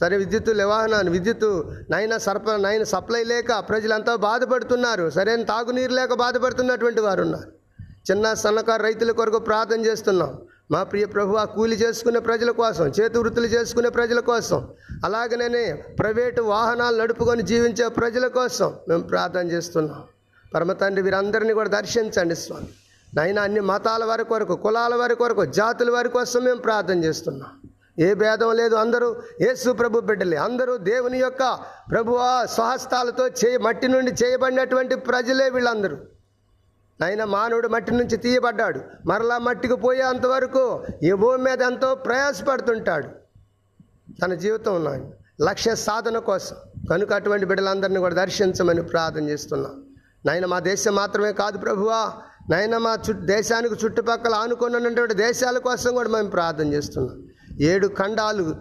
సరే విద్యుత్ వాహనాన్ని విద్యుత్ నైనా సరఫరా నైనా సప్లై లేక ప్రజలంతా బాధపడుతున్నారు. సరైన తాగునీరు లేక బాధపడుతున్నటువంటి వారు ఉన్నారు చిన్న సన్నకారు రైతుల కొరకు ప్రార్థన చేస్తున్నాం. మా ప్రియ ప్రభు ఆ కూలి చేసుకునే ప్రజల కోసం చేతి వృత్తులు చేసుకునే ప్రజల కోసం అలాగనే ప్రైవేటు వాహనాలు నడుపుకొని జీవించే ప్రజల కోసం మేము ప్రార్థన చేస్తున్నాం. పరమతండ్రి వీరందరినీ కూడా దర్శించండి స్వామి. నైనా అన్ని మతాల వారి కొరకు కులాల వారి కొరకు జాతుల వారి కోసం మేము ప్రార్థన చేస్తున్నాం. ఏ భేదం లేదు అందరూ యేసు ప్రభు బిడ్డలే. అందరూ దేవుని యొక్క ప్రభువా స్వహస్తాలతో చేయ మట్టి నుండి చేయబడినటువంటి ప్రజలే వీళ్ళందరూ. నాయన మానవుడు మట్టి నుంచి తీయబడ్డాడు. మరలా మట్టికి పోయే అంతవరకు ఈ భూమి మీద ఎంతో ప్రయాసపడుతుంటాడు. తన జీవితం ఉన్నాడు లక్ష్య సాధన కోసం. కనుక అటువంటి బిడ్డలందరినీ కూడా దర్శించమని ప్రార్థన చేస్తున్నాం. నాయన మా దేశం మాత్రమే కాదు ప్రభువా. నాయన మా చు దేశానికి చుట్టుపక్కల ఆనుకున్నటువంటి దేశాల కోసం కూడా మేము ప్రార్థన చేస్తున్నాం. ఏడు ఖండాలు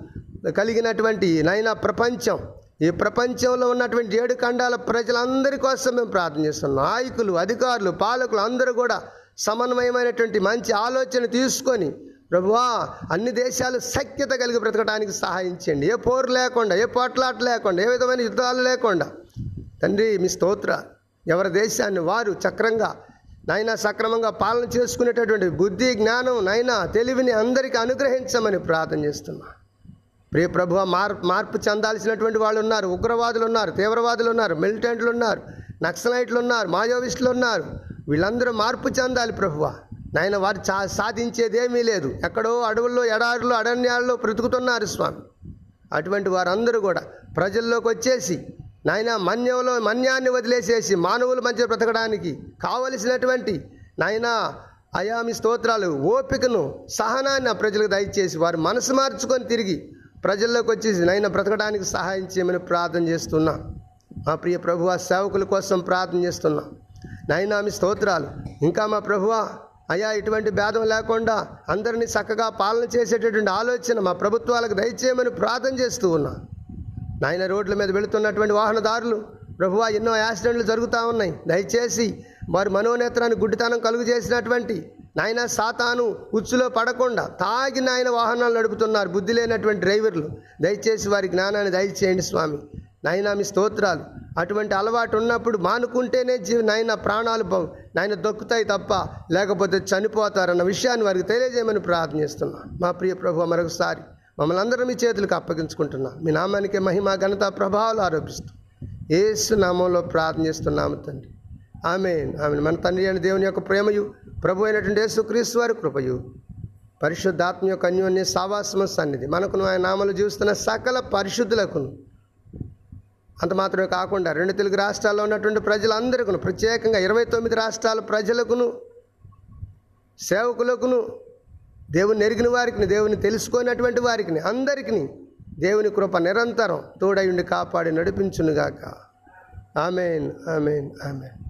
కలిగినటువంటి నైనా ప్రపంచం ఈ ప్రపంచంలో ఉన్నటువంటి ఏడు ఖండాల ప్రజలందరి కోసం మేము ప్రార్థన చేస్తున్నాం. నాయకులు అధికారులు పాలకులు అందరూ కూడా సమన్వయమైనటువంటి మంచి ఆలోచన తీసుకొని ప్రభువా అన్ని దేశాలు సఖ్యత కలిగి బ్రతకడానికి సహాయించండి ఏ పోరు లేకుండా ఏ పోట్లాట లేకుండా ఏ విధమైన యుద్ధాలు లేకుండా. తండ్రి మీ స్తోత్ర. ఎవరి దేశాన్ని వారు చక్రంగా నైనా సక్రమంగా పాలన చేసుకునేటటువంటి బుద్ధి జ్ఞానం నైనా తెలివిని అందరికీ అనుగ్రహించమని ప్రార్థన చేస్తున్నా. ప్రియ ప్రభు మార్పు మార్పు చెందాల్సినటువంటి వాళ్ళు ఉన్నారు. ఉగ్రవాదులు ఉన్నారు తీవ్రవాదులు ఉన్నారు మిలిటెంట్లు ఉన్నారు నక్సలైట్లు ఉన్నారు మాయోవిస్టులు ఉన్నారు. వీళ్ళందరూ మార్పు చెందాలి ప్రభువ. నాయన వారు చా సాధించేదేమీ లేదు. ఎక్కడో అడవుల్లో ఎడారులు అరణ్యాల్లో బ్రతుకుతున్నారు స్వామి. అటువంటి వారందరూ కూడా ప్రజల్లోకి వచ్చేసి నాయన మన్యంలో మన్యాన్ని వదిలేసేసి మానవుల మధ్య బ్రతకడానికి కావలసినటువంటి నాయన అయామి స్తోత్రాలు ఓపికను సహనాన్ని ఆ ప్రజలకు దయచేసి వారు మనసు మార్చుకొని తిరిగి ప్రజల్లోకి వచ్చేసి నైనా బ్రతకడానికి సహాయం చేయమని ప్రార్థన చేస్తున్నా. మా ప్రియ ప్రభువ సేవకుల కోసం ప్రార్థన చేస్తున్నా. నైనా మీ స్తోత్రాలు. ఇంకా మా ప్రభువ అయా ఇటువంటి భేదం లేకుండా అందరినీ చక్కగా పాలన చేసేటటువంటి ఆలోచన మా ప్రభుత్వాలకు దయచేయమని ప్రార్థన చేస్తూ ఉన్నా. నాయన రోడ్ల మీద వెళుతున్నటువంటి వాహనదారులు ప్రభువా ఎన్నో యాక్సిడెంట్లు జరుగుతూ ఉన్నాయి. దయచేసి వారి మనోనేత్రాన్ని గుడ్డితనం కలుగు చేసినటువంటి నాయన సాతాను ఉచ్చులో పడకుండా తాగి నాయన వాహనాలు నడుపుతున్నారు బుద్ధి లేనటువంటి డ్రైవర్లు. దయచేసి వారి జ్ఞానాన్ని దయచేయండి స్వామి. నాయన మీ స్తోత్రాలు. అటువంటి అలవాటు ఉన్నప్పుడు మానుకుంటేనే జీవ నాయన ప్రాణాలు నాయన దొక్కుతాయి తప్ప లేకపోతే చనిపోతారన్న విషయాన్ని వారికి తెలియజేయమని ప్రార్థిస్తున్నాను మా ప్రియ ప్రభు మరొకసారి మమ్మల్ని అందరం మీ చేతులకు అప్పగించుకుంటున్నా. మీ నామానికి మహిమ ఘనత ప్రభావాలు ఆరోపిస్తూ. ఏసు నామంలో ప్రార్థన చేస్తున్నాము తండ్రి. ఆమె ఆమె మన తండ్రి అయిన దేవుని యొక్క ప్రేమయు ప్రభు అయినటువంటి యేసుక్రీస్తు వారి కృపయు పరిశుద్ధాత్మ యొక్క అన్యోన్య సావాసమ సన్నిధి. మనకును ఆయన నామలు జీవిస్తున్న సకల పరిశుద్ధులకును. అంత మాత్రమే కాకుండా రెండు తెలుగు రాష్ట్రాల్లో ఉన్నటువంటి ప్రజలందరికీ ప్రత్యేకంగా ఇరవై తొమ్మిది రాష్ట్రాల ప్రజలకును సేవకులకును దేవుని ఎరిగిన వారికి దేవుని తెలుసుకున్నటువంటి వారికి అందరికీ దేవుని కృప నిరంతరం తోడయుండి కాపాడి నడిపించునుగాక. Amen amen amen.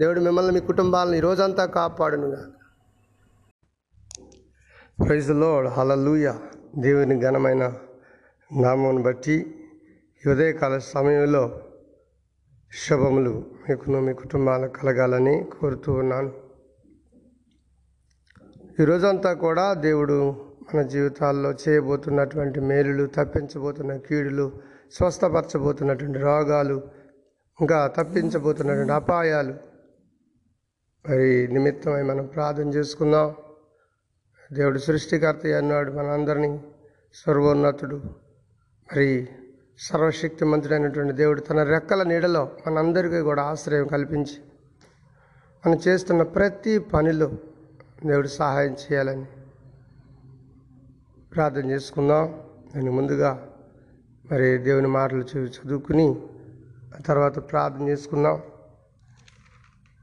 దేవుడు మిమ్మల్ని మీ కుటుంబాలను ఈరోజంతా రోజంతా కాపాడునుగాక. ప్రైజ్ లోడ్ హలలుయ దేవుని ఘనమైన నామను బట్టి ఉదయకాల సమయంలో శుభములు మీకును మీ కుటుంబాలకు కలగాలని కోరుతూ ఉన్నాను. ఈ రోజంతా కూడా దేవుడు మన జీవితాల్లో చేయబోతున్నటువంటి మేలులు తప్పించబోతున్న కీడులు స్వస్థపరచబోతున్నటువంటి రోగాలు ఇంకా తప్పించబోతున్నటువంటి అపాయాలు. మరి నిమిత్తమై మనం ప్రార్థన చేసుకుందాం. దేవుడు సృష్టికర్త అన్నాడు మనందరినీ సర్వోన్నతుడు. మరి సర్వశక్తిమంతుడైనటువంటి దేవుడు తన రెక్కల నీడలో మనందరికీ కూడా ఆశ్రయం కల్పించి మనం చేస్తున్న ప్రతి పనిలో దేవుడు సహాయం చేయాలని ప్రార్థన చేసుకుందాం. నేను ముందుగా మరి దేవుని మాటలు చూ- చదువుకుని ఆ తర్వాత ప్రార్థన చేసుకుందాం.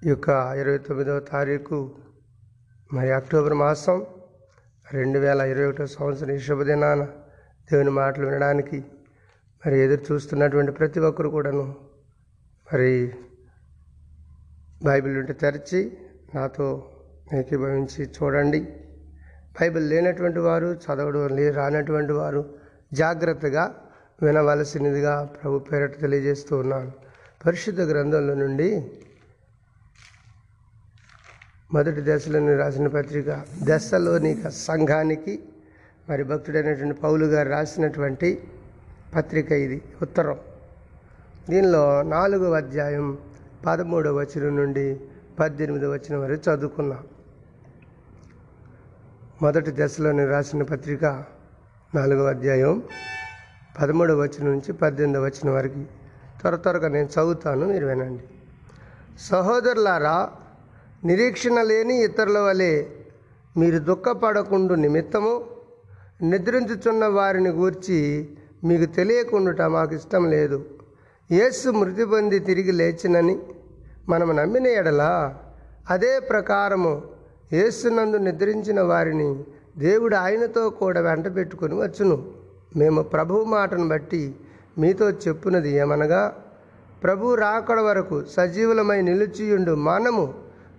ఈ యొక్క ఇరవై తొమ్మిదవ తారీఖు మరి అక్టోబర్ మాసం రెండు వేల ఇరవై ఒకటో సంవత్సరం ఈ శుభదినాన దేవుని మాటలు వినడానికి మరి ఎదురు చూస్తున్నటువంటి ప్రతి ఒక్కరు కూడాను మరి బైబిల్ ఉంటే తెరిచి నాతో ఏకీభవించి చూడండి. బైబిల్ లేనటువంటి వారు చదవడం లే రానటువంటి వారు జాగ్రత్తగా వినవలసినదిగా ప్రభు పేరట తెలియజేస్తూ ఉన్నాను. పరిశుద్ధ గ్రంథంలో నుండి మొదటి దశలోని రాసిన పత్రిక దశలోనిక సంఘానికి మరి భక్తుడైనటువంటి పౌలు గారు రాసినటువంటి పత్రిక ఇది ఉత్తరం. దీనిలో నాలుగవ అధ్యాయం పదమూడవ వచనం నుండి పద్దెనిమిది వచనం వరకు చదువుకున్నాం. మొదటి దశలోని రాసిన పత్రిక నాలుగవ అధ్యాయం పదమూడవ వచ్చిన నుంచి పద్దెనిమిదవ వచ్చిన వరకు. త్వర త్వరగా నేను చదువుతాను మీరు వినండి. సహోదరులారా నిరీక్షణ లేని ఇతరుల వలె మీరు దుఃఖపడకుండు నిమిత్తము నిద్రించుచున్న వారిని గూర్చి మీకు తెలియకుండుట మాకు ఇష్టం లేదు. యేసు మృతి పొంది తిరిగి లేచినని మనము నమ్మిన ఎడలా అదే ప్రకారము యేసునందు నిద్రించిన వారిని దేవుడు ఆయనతో కూడా వెంట పెట్టుకుని వచ్చును. మేము ప్రభువు మాటను బట్టి మీతో చెప్పున్నది ఏమనగా ప్రభు రాకడ వరకు సజీవులమై నిలిచియుండు మనము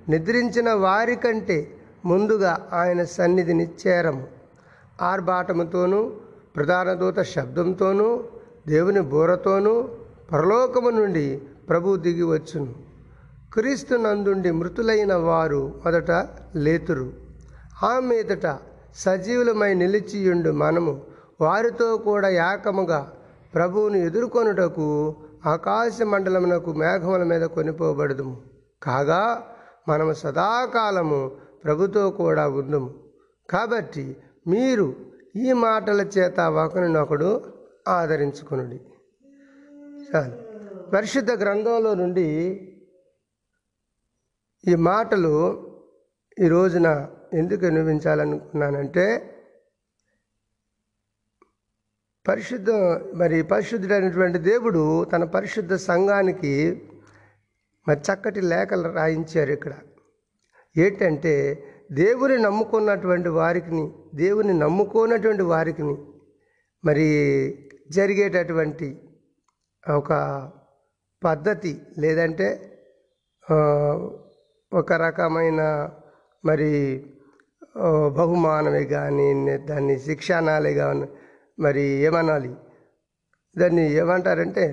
నిద్రించిన వారి కంటే ముందుగా ఆయన సన్నిధిని చేరము. ఆర్భాటముతోనూ ప్రధాన దూత శబ్దంతోనూ దేవుని బూరతోనూ పరలోకము నుండి ప్రభు దిగి వచ్చును. క్రీస్తు నందుండి మృతులైన వారు మొదట లేతురు. ఆ మీదట సజీవులమై నిలిచియుండు మనము వారితో కూడా ఏకముగా ప్రభువును ఎదుర్కొనుటకు ఆకాశ మండలమునకు మేఘముల మీద కొనిపోబడదుము. కాగా మనము సదాకాలము ప్రభుతో కూడా ఉందుము. కాబట్టి మీరు ఈ మాటల చేత ఒకరినొకడు ఆదరించుకునుడి. చాలు. పరిశుద్ధ గ్రంథంలో నుండి ఈ మాటలు ఈ రోజున ఎందుకు వినిపించాలనుకున్నానంటే పరిశుద్ధ మరి పరిశుద్ధుడైనటువంటి దేవుడు తన పరిశుద్ధ సంఘానికి మరి చక్కటి లేఖలు రాయించారు ఇక్కడ. ఏంటంటే దేవుని నమ్ముకున్నటువంటి వారికిని దేవుని నమ్ముకోనటువంటి వారికిని మరి జరిగేటటువంటి ఒక పద్ధతి లేదంటే ఒక రకమైన మరి బహుమానమే కానీ దాన్ని శిక్షానాలే కానీ మరి ఏమనాలి? దాన్ని ఏమంటారంటే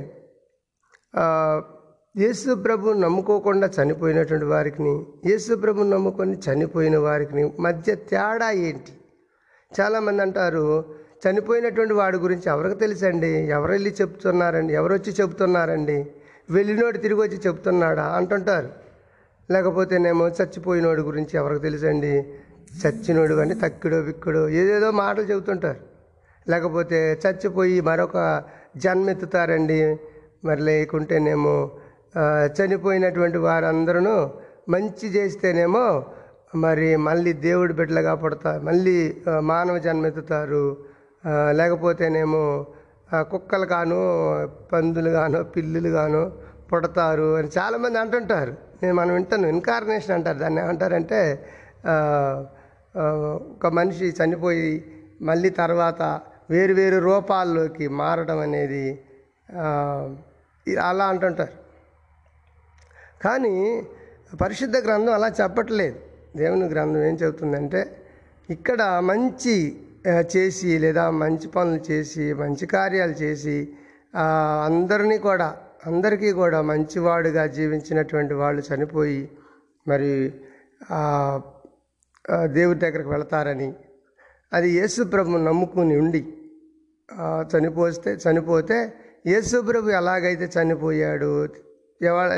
యేసు ప్రభు నమ్ముకోకుండా చనిపోయినటువంటి వారికి యేసు ప్రభు నమ్ముకొని చనిపోయిన వారికి మధ్య తేడా ఏంటి? చాలామంది అంటారు చనిపోయినటువంటి వాడి గురించి ఎవరికి తెలుసండి? ఎవరు వెళ్ళి చెప్తున్నారండి? ఎవరు వచ్చి చెప్తున్నారండి? వెళ్ళినోడు తిరిగి వచ్చి చెప్తున్నాడా? అంటుంటారు. లేకపోతేనేమో చచ్చిపోయినోడి గురించి ఎవరికి తెలుసండి? చచ్చినోడు అని తక్కిడో బిక్కుడో ఏదేదో మాటలు చెబుతుంటారు. లేకపోతే చచ్చిపోయి మరొక జన్మెత్తుతారండి. మరి లేకుంటేనేమో చనిపోయినటువంటి వారందరూ మంచి చేస్తేనేమో మరి మళ్ళీ దేవుడి బిడ్డలుగా పుడతారు మళ్ళీ మానవ జన్మెత్తుతారు. లేకపోతేనేమో కుక్కలు గాను పందులు గాను పిల్లులు గాను పుడతారు అని చాలామంది అంటుంటారు. నేను మనం వింటాను ఇన్కార్నేషన్ అంటారు. దాన్ని ఏమంటారంటే ఒక మనిషి చనిపోయి మళ్ళీ తర్వాత వేరు వేరు రూపాల్లోకి మారడం అనేది అలా అంటుంటారు. కానీ పరిశుద్ధ గ్రంథం అలా చెప్పట్లేదు. దేవుని గ్రంథం ఏం చెబుతుందంటే ఇక్కడ మంచి చేసి లేదా మంచి పనులు చేసి మంచి కార్యాలు చేసి అందరినీ కూడా అందరికీ కూడా మంచివాడుగా జీవించినటువంటి వాళ్ళు చనిపోయి మరి దేవుడి దగ్గరికి వెళతారని అది యేసుప్రభు నమ్ముకుని ఉండి చనిపోస్తే చనిపోతే యేసుప్రభు ఎలాగైతే చనిపోయాడు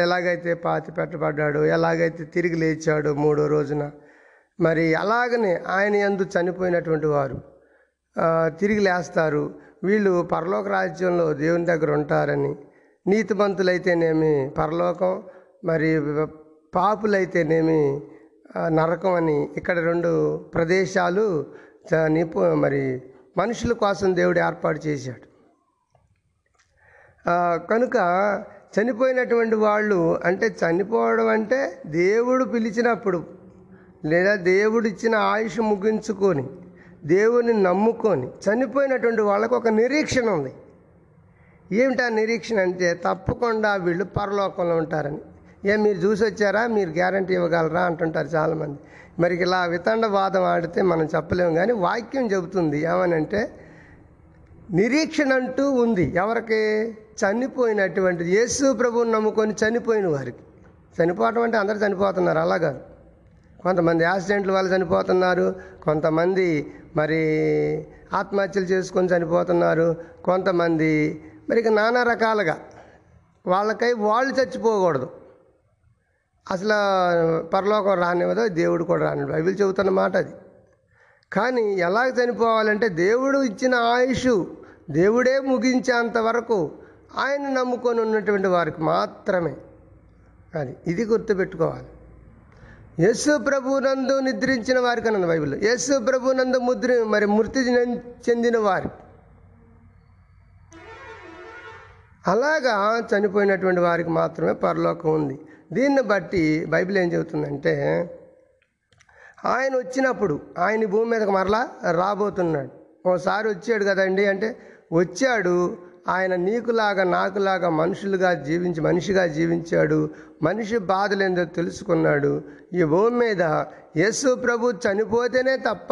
ఎలాగైతే పాతి పెట్టబడ్డాడు ఎలాగైతే తిరిగి లేచాడు మూడో రోజున మరి అలాగనే ఆయన ఎందు చనిపోయినటువంటి వారు తిరిగి లేస్తారు. వీళ్ళు పరలోక రాజ్యంలో దేవుని దగ్గర ఉంటారని నీతిమంతులైతేనేమి పరలోకం మరి పాపులైతేనేమి నరకం అని ఇక్కడ రెండు ప్రదేశాలు నిపు మరి మనుషుల కోసం దేవుడు ఏర్పాటు చేశాడు. కనుక చనిపోయినటువంటి వాళ్ళు అంటే చనిపోవడం అంటే దేవుడు పిలిచినప్పుడు లేదా దేవుడు ఇచ్చిన ఆయుష్ ముగించుకొని దేవుని నమ్ముకొని చనిపోయినటువంటి వాళ్ళకు ఒక నిరీక్షణ ఉంది. ఏమిటా నిరీక్షణ అంటే తప్పకుండా వీళ్ళు పరలోకంలో ఉంటారని. ఏ మీరు చూసి వచ్చారా? మీరు గ్యారంటీ ఇవ్వగలరా? అంటుంటారు చాలామంది. మరి ఇలా వితండవాదం ఆడితే మనం చెప్పలేము కానీ వాక్యం చెబుతుంది. ఏమనంటే నిరీక్షణ అంటూ ఉంది. ఎవరికి? చనిపోయినటువంటి యేసు ప్రభువుని నమ్ముకొని చనిపోయిన వారికి. చనిపోవటం అంటే అందరూ చనిపోతున్నారు అలా కాదు. కొంతమంది యాక్సిడెంట్ల వల్ల చనిపోతున్నారు కొంతమంది మరి ఆత్మహత్యలు చేసుకొని చనిపోతున్నారు కొంతమంది మరి ఇక నానా రకాలుగా వాళ్ళకై వాళ్ళు చచ్చిపోకూడదు. అసలు పరలోకం రానివ్వదో దేవుడు కూడా రానివ్వదు బైబిల్ చెబుతున్న మాట అది. కానీ ఎలాగ చనిపోవాలంటే దేవుడు ఇచ్చిన ఆయుష్ దేవుడే ముగించేంత వరకు ఆయన నమ్ముకొని ఉన్నటువంటి వారికి మాత్రమే. అది ఇది గుర్తుపెట్టుకోవాలి. యేసు ప్రభునందు నిద్రించిన వారికి అన్నది బైబిల్ యేసు ప్రభునందు ముద్ర మరి మృతి చెందిన వారికి అలాగా చనిపోయినటువంటి వారికి మాత్రమే పరలోకం ఉంది. దీన్ని బట్టి బైబిల్ ఏం చెబుతుందంటే ఆయన వచ్చినప్పుడు ఆయన భూమి మీదకి మరలా రాబోతున్నాడు. ఓసారి వచ్చాడు కదండి అంటే వచ్చాడు ఆయన నీకులాగా నాకులాగా మనుషులుగా జీవించి మనిషిగా జీవించాడు మనిషి బాధలేందో తెలుసుకున్నాడు. ఈ భూమి మీద యేసు ప్రభు చనిపోతేనే తప్ప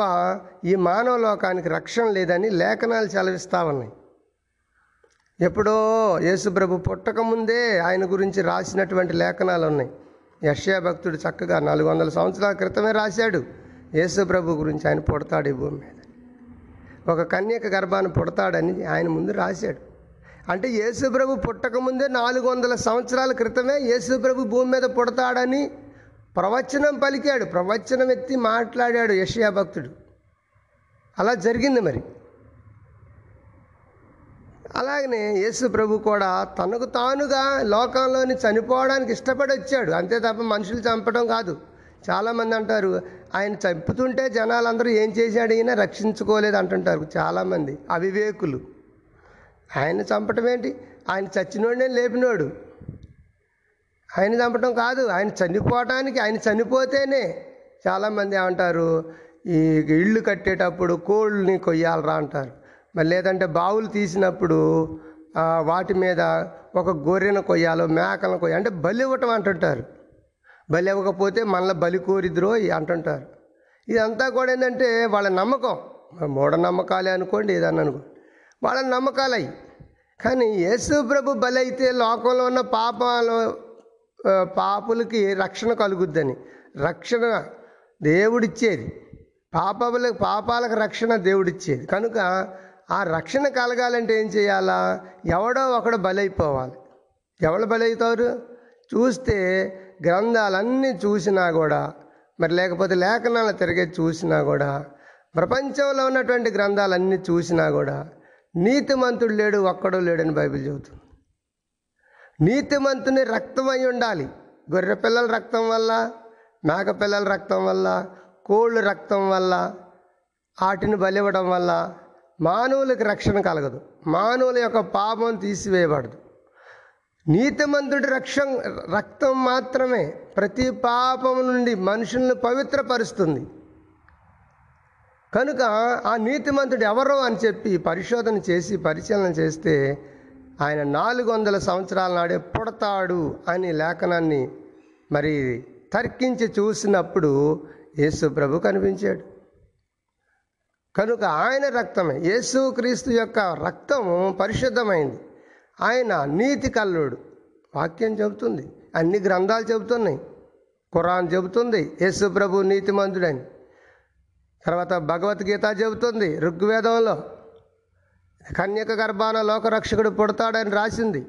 ఈ మానవ లోకానికి రక్షణ లేదని లేఖనాలు సెలవిస్తా ఉన్నాయి. ఎప్పుడో యేసుప్రభు పుట్టకముందే పుట్టక ముందే ఆయన గురించి రాసినటువంటి లేఖనాలు ఉన్నాయి యష్యా భక్తుడు చక్కగా నాలుగు వందల సంవత్సరాల క్రితమే రాశాడు. యేసుప్రభు గురించి ఆయన పుడతాడు ఈ భూమి మీద. ఒక కన్యక గర్భాన్ని పుడతాడని ఆయన ముందు రాశాడు. అంటే యేసుప్రభు పుట్టకముందే పుట్టక ముందే నాలుగు వందల సంవత్సరాల క్రితమే యేసుప్రభు భూమి మీద పుడతాడని ప్రవచనం పలికాడు. ప్రవచనం ఎత్తి మాట్లాడాడు యష్యా భక్తుడు. అలా జరిగింది మరి. అలాగనే యేసు ప్రభు కూడా తనకు తానుగా లోకంలోని చనిపోవడానికి ఇష్టపడి వచ్చాడు. అంతే తప్ప మనుషులు చంపడం కాదు. చాలామంది అంటారు ఆయన చంపుతుంటే జనాలందరూ ఏం చేశాడు? ఈయన రక్షించుకోలేదు అంటుంటారు చాలామంది అవివేకులు. ఆయన చంపటం ఏంటి? ఆయన చచ్చినోడే లేపినోడు. ఆయన చంపటం కాదు ఆయన చనిపోవటానికి ఆయన చనిపోతేనే చాలామంది ఏమంటారు ఈ ఇళ్ళు కట్టేటప్పుడు కోళ్ళని కొయ్యాలరా అంటారు. మరి లేదంటే బావులు తీసినప్పుడు వాటి మీద ఒక గొర్రెను కొయ్యాలో మేకలను కొయ్యాలి అంటే బలి ఇవ్వటం అంటుంటారు. బలి ఇవ్వకపోతే మళ్ళీ బలి కోరిద్రో అంటుంటారు. ఇదంతా కూడా ఏంటంటే వాళ్ళ నమ్మకం. మూఢనమ్మకాలే అనుకోండి ఏదన్నా అనుకోండి. వాళ్ళ నమ్మకాలు. అవి కానీ యేసు ప్రభు బలి అయితే లోకంలో ఉన్న పాపాలు పాపులకి రక్షణ కలుగుద్దని. రక్షణ దేవుడిచ్చేది. పాపములకు పాపాలకు రక్షణ దేవుడిచ్చేది. కనుక ఆ రక్షణ కలగాలంటే ఏం చేయాలా? ఎవడో ఒకడు బలైపోవాలి. ఎవడు బలైతారు? చూస్తే గ్రంథాలన్నీ చూసినా కూడా మరి లేకపోతే లేఖనాలు తిరిగే చూసినా కూడా ప్రపంచంలో ఉన్నటువంటి గ్రంథాలన్నీ చూసినా కూడా నీతిమంతుడు లేడు ఒక్కడో లేడని బైబిల్ చెబుతుంది. నీతిమంతుని రక్తం అయి ఉండాలి. గొర్రె పిల్లల రక్తం వల్ల మేక పిల్లల రక్తం వల్ల కోళ్ళు రక్తం వల్ల వాటిని బలివ్వడం వల్ల మానవులకు రక్షణ కలగదు. మానవుల యొక్క పాపం తీసివేయబడదు. నీతిమంతుడి రక్షం రక్తం మాత్రమే ప్రతి పాపం నుండి మనుషులను పవిత్రపరుస్తుంది. కనుక ఆ నీతిమంతుడు ఎవరో అని చెప్పి పరిశోధన చేసి పరిశీలన చేస్తే ఆయన నాలుగు వందల సంవత్సరాల నాడే పుడతాడు అని లేఖనాన్ని మరి తర్కించి చూసినప్పుడు యేసు ప్రభు కనిపించాడు. కనుక ఆయన రక్తమే. యేసు క్రీస్తు యొక్క రక్తం పరిశుద్ధమైంది. ఆయన నీతి కల్లుడు. వాక్యం చెబుతుంది. అన్ని గ్రంథాలు చెబుతున్నాయి. ఖురాన్ చెబుతుంది. యేసు ప్రభు నీతిమంతుడని. తర్వాత భగవద్గీత చెబుతుంది. ఋగ్వేదంలో కన్యక గర్భాన లోకరక్షకుడు పుడతాడని రాసింది.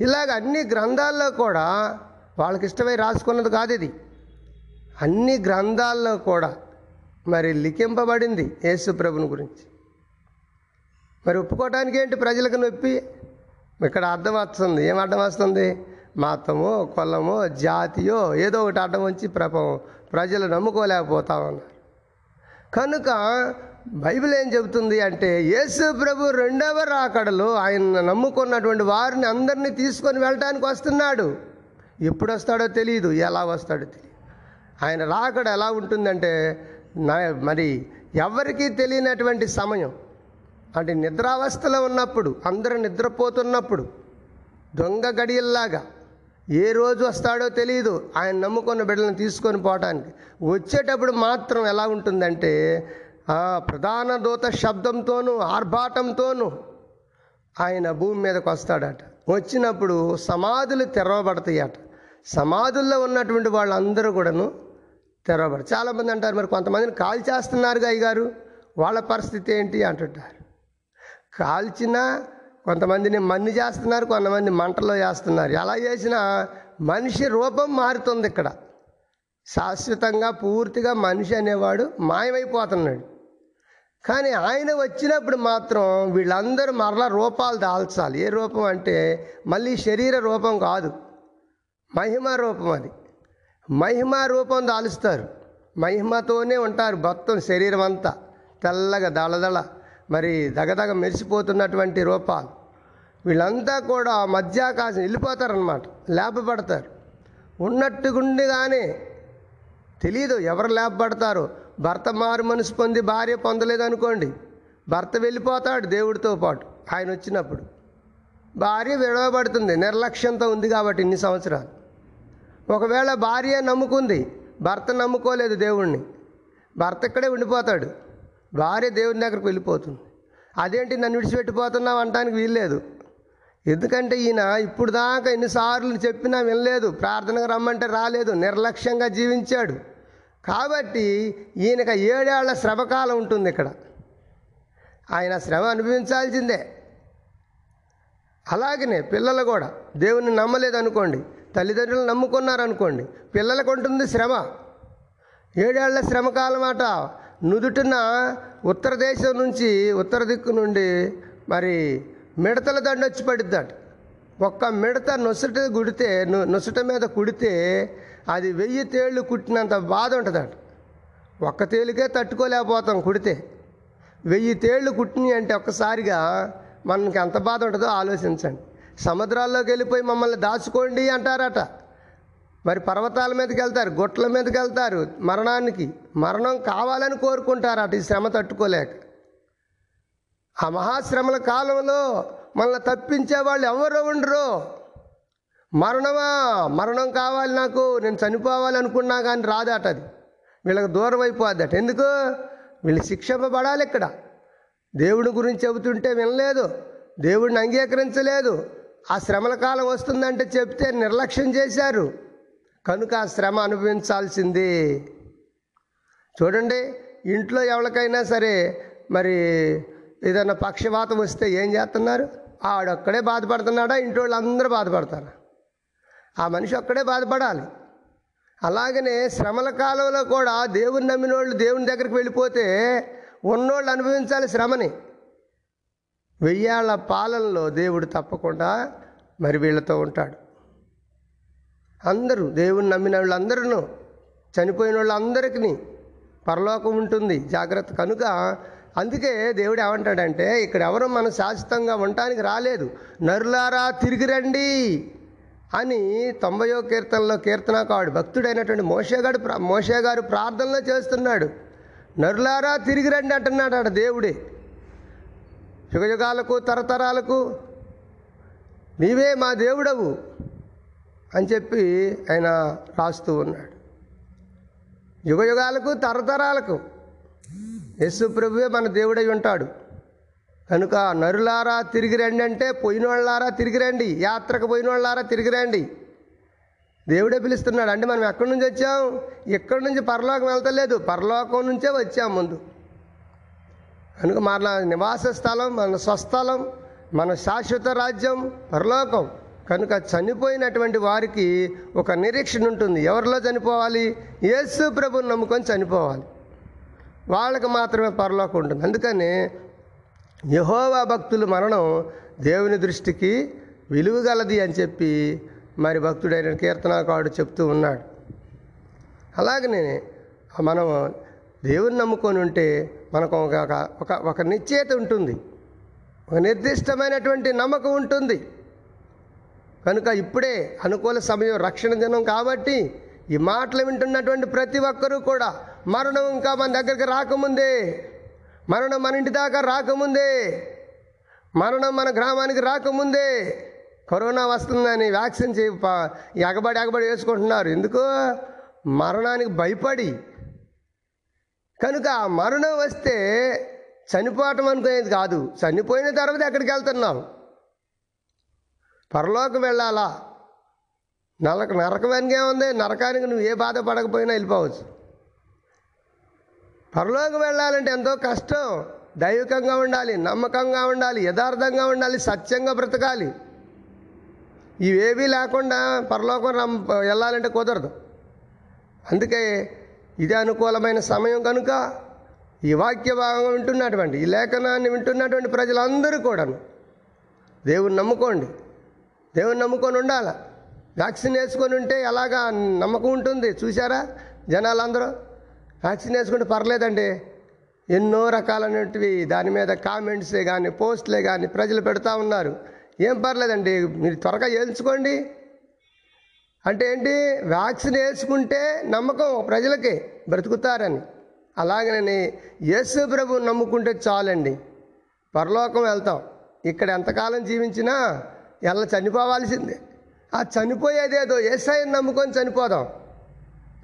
ఇలాగ అన్ని గ్రంథాల్లో కూడా వాళ్ళకి ఇష్టమై రాసుకున్నది కాదు ఇది. అన్ని గ్రంథాల్లో కూడా మరి లిఖింపబడింది యేసుప్రభుని గురించి. మరి ఒప్పుకోవటానికి ఏంటి ప్రజలకు నొప్పి? ఇక్కడ అర్థం వస్తుంది. ఏం అర్థం వస్తుంది? మతమో కులమో జాతియో ఏదో ఒకటి అడ్డం వచ్చి ప్రపం ప్రజలు నమ్ముకోలేకపోతా ఉన్నారు కనుక బైబిల్ ఏం చెబుతుంది అంటే యేసు ప్రభు రెండవ రాకడలో ఆయన నమ్ముకున్నటువంటి వారిని అందరినీ తీసుకొని వెళ్ళటానికి వస్తున్నాడు. ఎప్పుడు వస్తాడో తెలియదు ఎలా వస్తాడో తెలియదు ఆయన రాకడ ఎలా ఉంటుందంటే మరి ఎవరికీ తెలియనటువంటి సమయం. అంటే నిద్రావస్థలో ఉన్నప్పుడు అందరూ నిద్రపోతున్నప్పుడు దొంగ గడియల్లాగా ఏ రోజు వస్తాడో తెలియదు ఆయన నమ్ముకున్న బిడ్డలను తీసుకొని పోవటానికి. వచ్చేటప్పుడు మాత్రం ఎలా ఉంటుందంటే ప్రధాన దూత శబ్దంతోనూ ఆర్భాటంతోనూ ఆయన భూమి మీదకి వస్తాడట. వచ్చినప్పుడు సమాధులు తెరవబడతాయట. సమాధుల్లో ఉన్నటువంటి వాళ్ళందరూ కూడాను తెరవబడి చాలామంది అంటారు మరి కొంతమందిని కాల్ చేస్తున్నారుగా అయ్యగారు? వాళ్ళ పరిస్థితి ఏంటి? అంటుంటారు. కాల్చినా కొంతమందిని మన్ని చేస్తున్నారు కొంతమంది మంటలో చేస్తున్నారు ఎలా చేసినా మనిషి రూపం మారుతుంది ఇక్కడ. శాశ్వతంగా పూర్తిగా మనిషి అనేవాడు మాయమైపోతున్నాడు. కానీ ఆయన వచ్చినప్పుడు మాత్రం వీళ్ళందరూ మరలా రూపాలు దాల్చాలి. ఏ రూపం అంటే మళ్ళీ శరీర రూపం కాదు. మహిమ రూపం అది. మహిమ రూపం దాలుస్తారు. మహిమతోనే ఉంటారు మొత్తం శరీరం అంతా. తెల్లగా దళదళ మరి దగదగ మెరిసిపోతున్నటువంటి రూపాలు. వీళ్ళంతా కూడా మధ్యాకాశం వెళ్ళిపోతారనమాట లేపబడతారు. ఉన్నట్టుగుండిగానే తెలియదు ఎవరు లేపబడతారు. భర్త మారు మనసు పొంది భార్య పొందలేదు అనుకోండి భర్త వెళ్ళిపోతాడు దేవుడితో పాటు ఆయన వచ్చినప్పుడు. భార్య విడవబడుతుంది నిర్లక్ష్యంతో ఉంది కాబట్టి ఇన్ని సంవత్సరాలు. ఒకవేళ భార్య నమ్ముకుంది భర్త నమ్ముకోలేదు దేవుణ్ణి భర్త ఇక్కడే ఉండిపోతాడు. భార్య దేవుని దగ్గరకు వెళ్ళిపోతుంది. అదేంటి నన్ను విడిచిపెట్టిపోతున్నావు అనడానికి వీల్లేదు. ఎందుకంటే ఈయన ఇప్పుడు దాకా ఎన్నిసార్లు చెప్పినా వినలేదు ప్రార్థనకు రమ్మంటే రాలేదు నిర్లక్ష్యంగా జీవించాడు. కాబట్టి ఈయనకు ఏడేళ్ళ శ్రమకాలం ఉంటుంది ఇక్కడ. ఆయన శ్రమ అనుభవించాల్సిందే. అలాగనే పిల్లలు కూడా దేవుని నమ్మలేదు అనుకోండి. తల్లిదండ్రులు నమ్ముకున్నారనుకోండి పిల్లలకు ఉంటుంది శ్రమ. ఏడేళ్ళ శ్రమకాలం అట నుదుటిన ఉత్తర దేశం నుంచి ఉత్తర దిక్కు నుండి మరి మిడతల దండ వచ్చి పడిద్దాట. ఒక్క మిడత నొసట గుడితే నొసట మీద కుడితే అది వెయ్యి తేళ్ళు కుట్టినంత బాధ ఉంటుందట. ఒక్క తేలికే తట్టుకోలేకపోతాం కుడితే. వెయ్యి తేళ్ళు కుట్టినాయి అంటే ఒక్కసారిగా మనకి ఎంత బాధ ఉంటుందో ఆలోచించండి. సముద్రాల్లోకి వెళ్ళిపోయి మమ్మల్ని దాచుకోండి అంటారట. మరి పర్వతాల మీదకి వెళ్తారు గొట్ల మీదకి వెళ్తారు మరణానికి. మరణం కావాలని కోరుకుంటారట ఈ శ్రమ తట్టుకోలేక. ఆ మహాశ్రమల కాలంలో మనల్ని తప్పించే వాళ్ళు ఎవరు ఉండరు. మరణమా? మరణం కావాలి నాకు నేను చనిపోవాలి అనుకున్నా కానీ రాదట అది. వీళ్ళకి దూరం అయిపోద్దట. ఎందుకు? వీళ్ళు శిక్షింపబడాలి ఇక్కడ. దేవుడి గురించి చెబుతుంటే వినలేదు. దేవుడిని అంగీకరించలేదు. ఆ శ్రమల కాలం వస్తుందంటే చెప్తే నిర్లక్ష్యం చేశారు. కనుక ఆ శ్రమ అనుభవించాల్సింది. చూడండి ఇంట్లో ఎవరికైనా సరే మరి ఏదైనా పక్షవాతం వస్తే ఏం చేస్తున్నారు? ఆడొక్కడే బాధపడుతున్నాడా? ఇంట్లో వాళ్ళందరూ బాధపడతారు? ఆ మనిషి ఒక్కడే బాధపడాలి. అలాగనే శ్రమల కాలంలో కూడా దేవుని నమ్మిన వాళ్ళు దేవుని దగ్గరికి వెళ్ళిపోతే ఉన్నోళ్ళు అనుభవించాలి శ్రమని. వెయ్యాళ్ళ పాలనలో దేవుడు తప్పకుండా మరి వీళ్ళతో ఉంటాడు. అందరూ దేవుణ్ణి నమ్మిన వాళ్ళందరూ చనిపోయిన వాళ్ళందరికీ పరలోకం ఉంటుంది జాగ్రత్త. కనుక అందుకే దేవుడు ఏమంటాడంటే ఇక్కడ ఎవరు మనం శాశ్వతంగా ఉండటానికి రాలేదు నరులారా తిరిగి రండి అని తొంభయో కీర్తనలో కీర్తనకాడు భక్తుడైనటువంటి మోషేగాడు మోషే గారు ప్రార్థనలో చేస్తున్నాడు. నరులారా తిరిగి రండి అంటున్నాడు ఆడ దేవుడే. యుగయుగాలకు తరతరాలకు నీవే మా దేవుడవు అని చెప్పి ఆయన రాస్తూ ఉన్నాడు. యుగయుగాలకు తరతరాలకు యస్సు ప్రభువే మన దేవుడై ఉంటాడు. కనుక నరులారా తిరిగి రండి అంటే పోయినోళ్ళారా తిరిగి రండి. యాత్రకు పోయినోళ్ళారా తిరిగి రండి. దేవుడే పిలుస్తున్నాడు అంటే మనం ఎక్కడి నుంచి వచ్చాం? ఎక్కడి నుంచి పరలోకం వెళ్తలేదు. పరలోకం నుంచే వచ్చాం ముందు. కనుక మన నివాస స్థలం మన స్వస్థలం మన శాశ్వత రాజ్యం పరలోకం. కనుక చనిపోయినటువంటి వారికి ఒక నిరీక్షణ ఉంటుంది. ఎవరిలో చనిపోవాలి? యేసు ప్రభుని నమ్ముకొని చనిపోవాలి. వాళ్ళకి మాత్రమే పరలోకం ఉంటుంది. అందుకని యహోవా భక్తుల మరణం దేవుని దృష్టికి విలువగలది అని చెప్పి మరి భక్తుడైన కీర్తనాకారుడు చెప్తూ ఉన్నాడు. అలాగనే మనం దేవుని నమ్ముకొని ఉంటే మనకు ఒక ఒక ఒక నిశ్చయత ఉంటుంది. ఒక నిర్దిష్టమైనటువంటి నమ్మకం ఉంటుంది. కనుక ఇప్పుడే అనుకూల సమయం రక్షణ దినం కాబట్టి ఈ మాటలు వింటున్నటువంటి ప్రతి ఒక్కరూ కూడా మరణం ఇంకా మన దగ్గరికి రాకముందే మరణం మన ఇంటి దాకా రాకముందే మరణం మన గ్రామానికి రాకముందే కరోనా వస్తుందని వ్యాక్సిన్ చే ఎగబడి ఎగబడి వేసుకుంటున్నారు. ఎందుకు? మరణానికి భయపడి కనుక ఆ మరణం వస్తే చనిపోవటం అనుకునేది కాదు. చనిపోయిన తర్వాత ఎక్కడికి వెళ్తున్నాం? పరలోకి వెళ్ళాలా? నరక నరకం ఉంది. నరకానికి నువ్వు ఏ బాధ పడకపోయినా వెళ్ళిపోవచ్చు. పరలోకి వెళ్ళాలంటే ఎంతో కష్టం. దైవికంగా ఉండాలి నమ్మకంగా ఉండాలి యథార్థంగా ఉండాలి సత్యంగా బ్రతకాలి. ఇవేవీ లేకుండా పరలోకం వెళ్ళాలంటే కుదరదు. అందుకే ఇది అనుకూలమైన సమయం కనుక ఈ వాక్య భాగం వింటున్నటువంటి ఈ లేఖనాన్ని వింటున్నటువంటి ప్రజలందరూ కూడాను దేవుని నమ్ముకోండి. దేవుని నమ్ముకొని ఉండాల? వ్యాక్సిన్ వేసుకొని ఉంటే ఎలాగా నమ్మకం ఉంటుంది? చూసారా జనాలందరూ? వ్యాక్సిన్ వేసుకుంటే పర్లేదండి. ఎన్నో రకాలైనటివి దాని మీద కామెంట్సే కానీ పోస్ట్లే కానీ ప్రజలు పెడతా ఉన్నారు. ఏం పర్లేదండి? మీరు త్వరగా వేయించుకోండి అంటే ఏంటి? వ్యాక్సిన్ వేసుకుంటే నమ్మకం ప్రజలకి బ్రతుకుతారని. అలాగనే యేసు ప్రభు నమ్ముకుంటే చాలండి. పరలోకం వెళ్తాం. ఇక్కడ ఎంతకాలం జీవించినా ఎలా చనిపోవాల్సిందే. ఆ చనిపోయేదేదో ఏసైని నమ్ముకొని చనిపోదాం.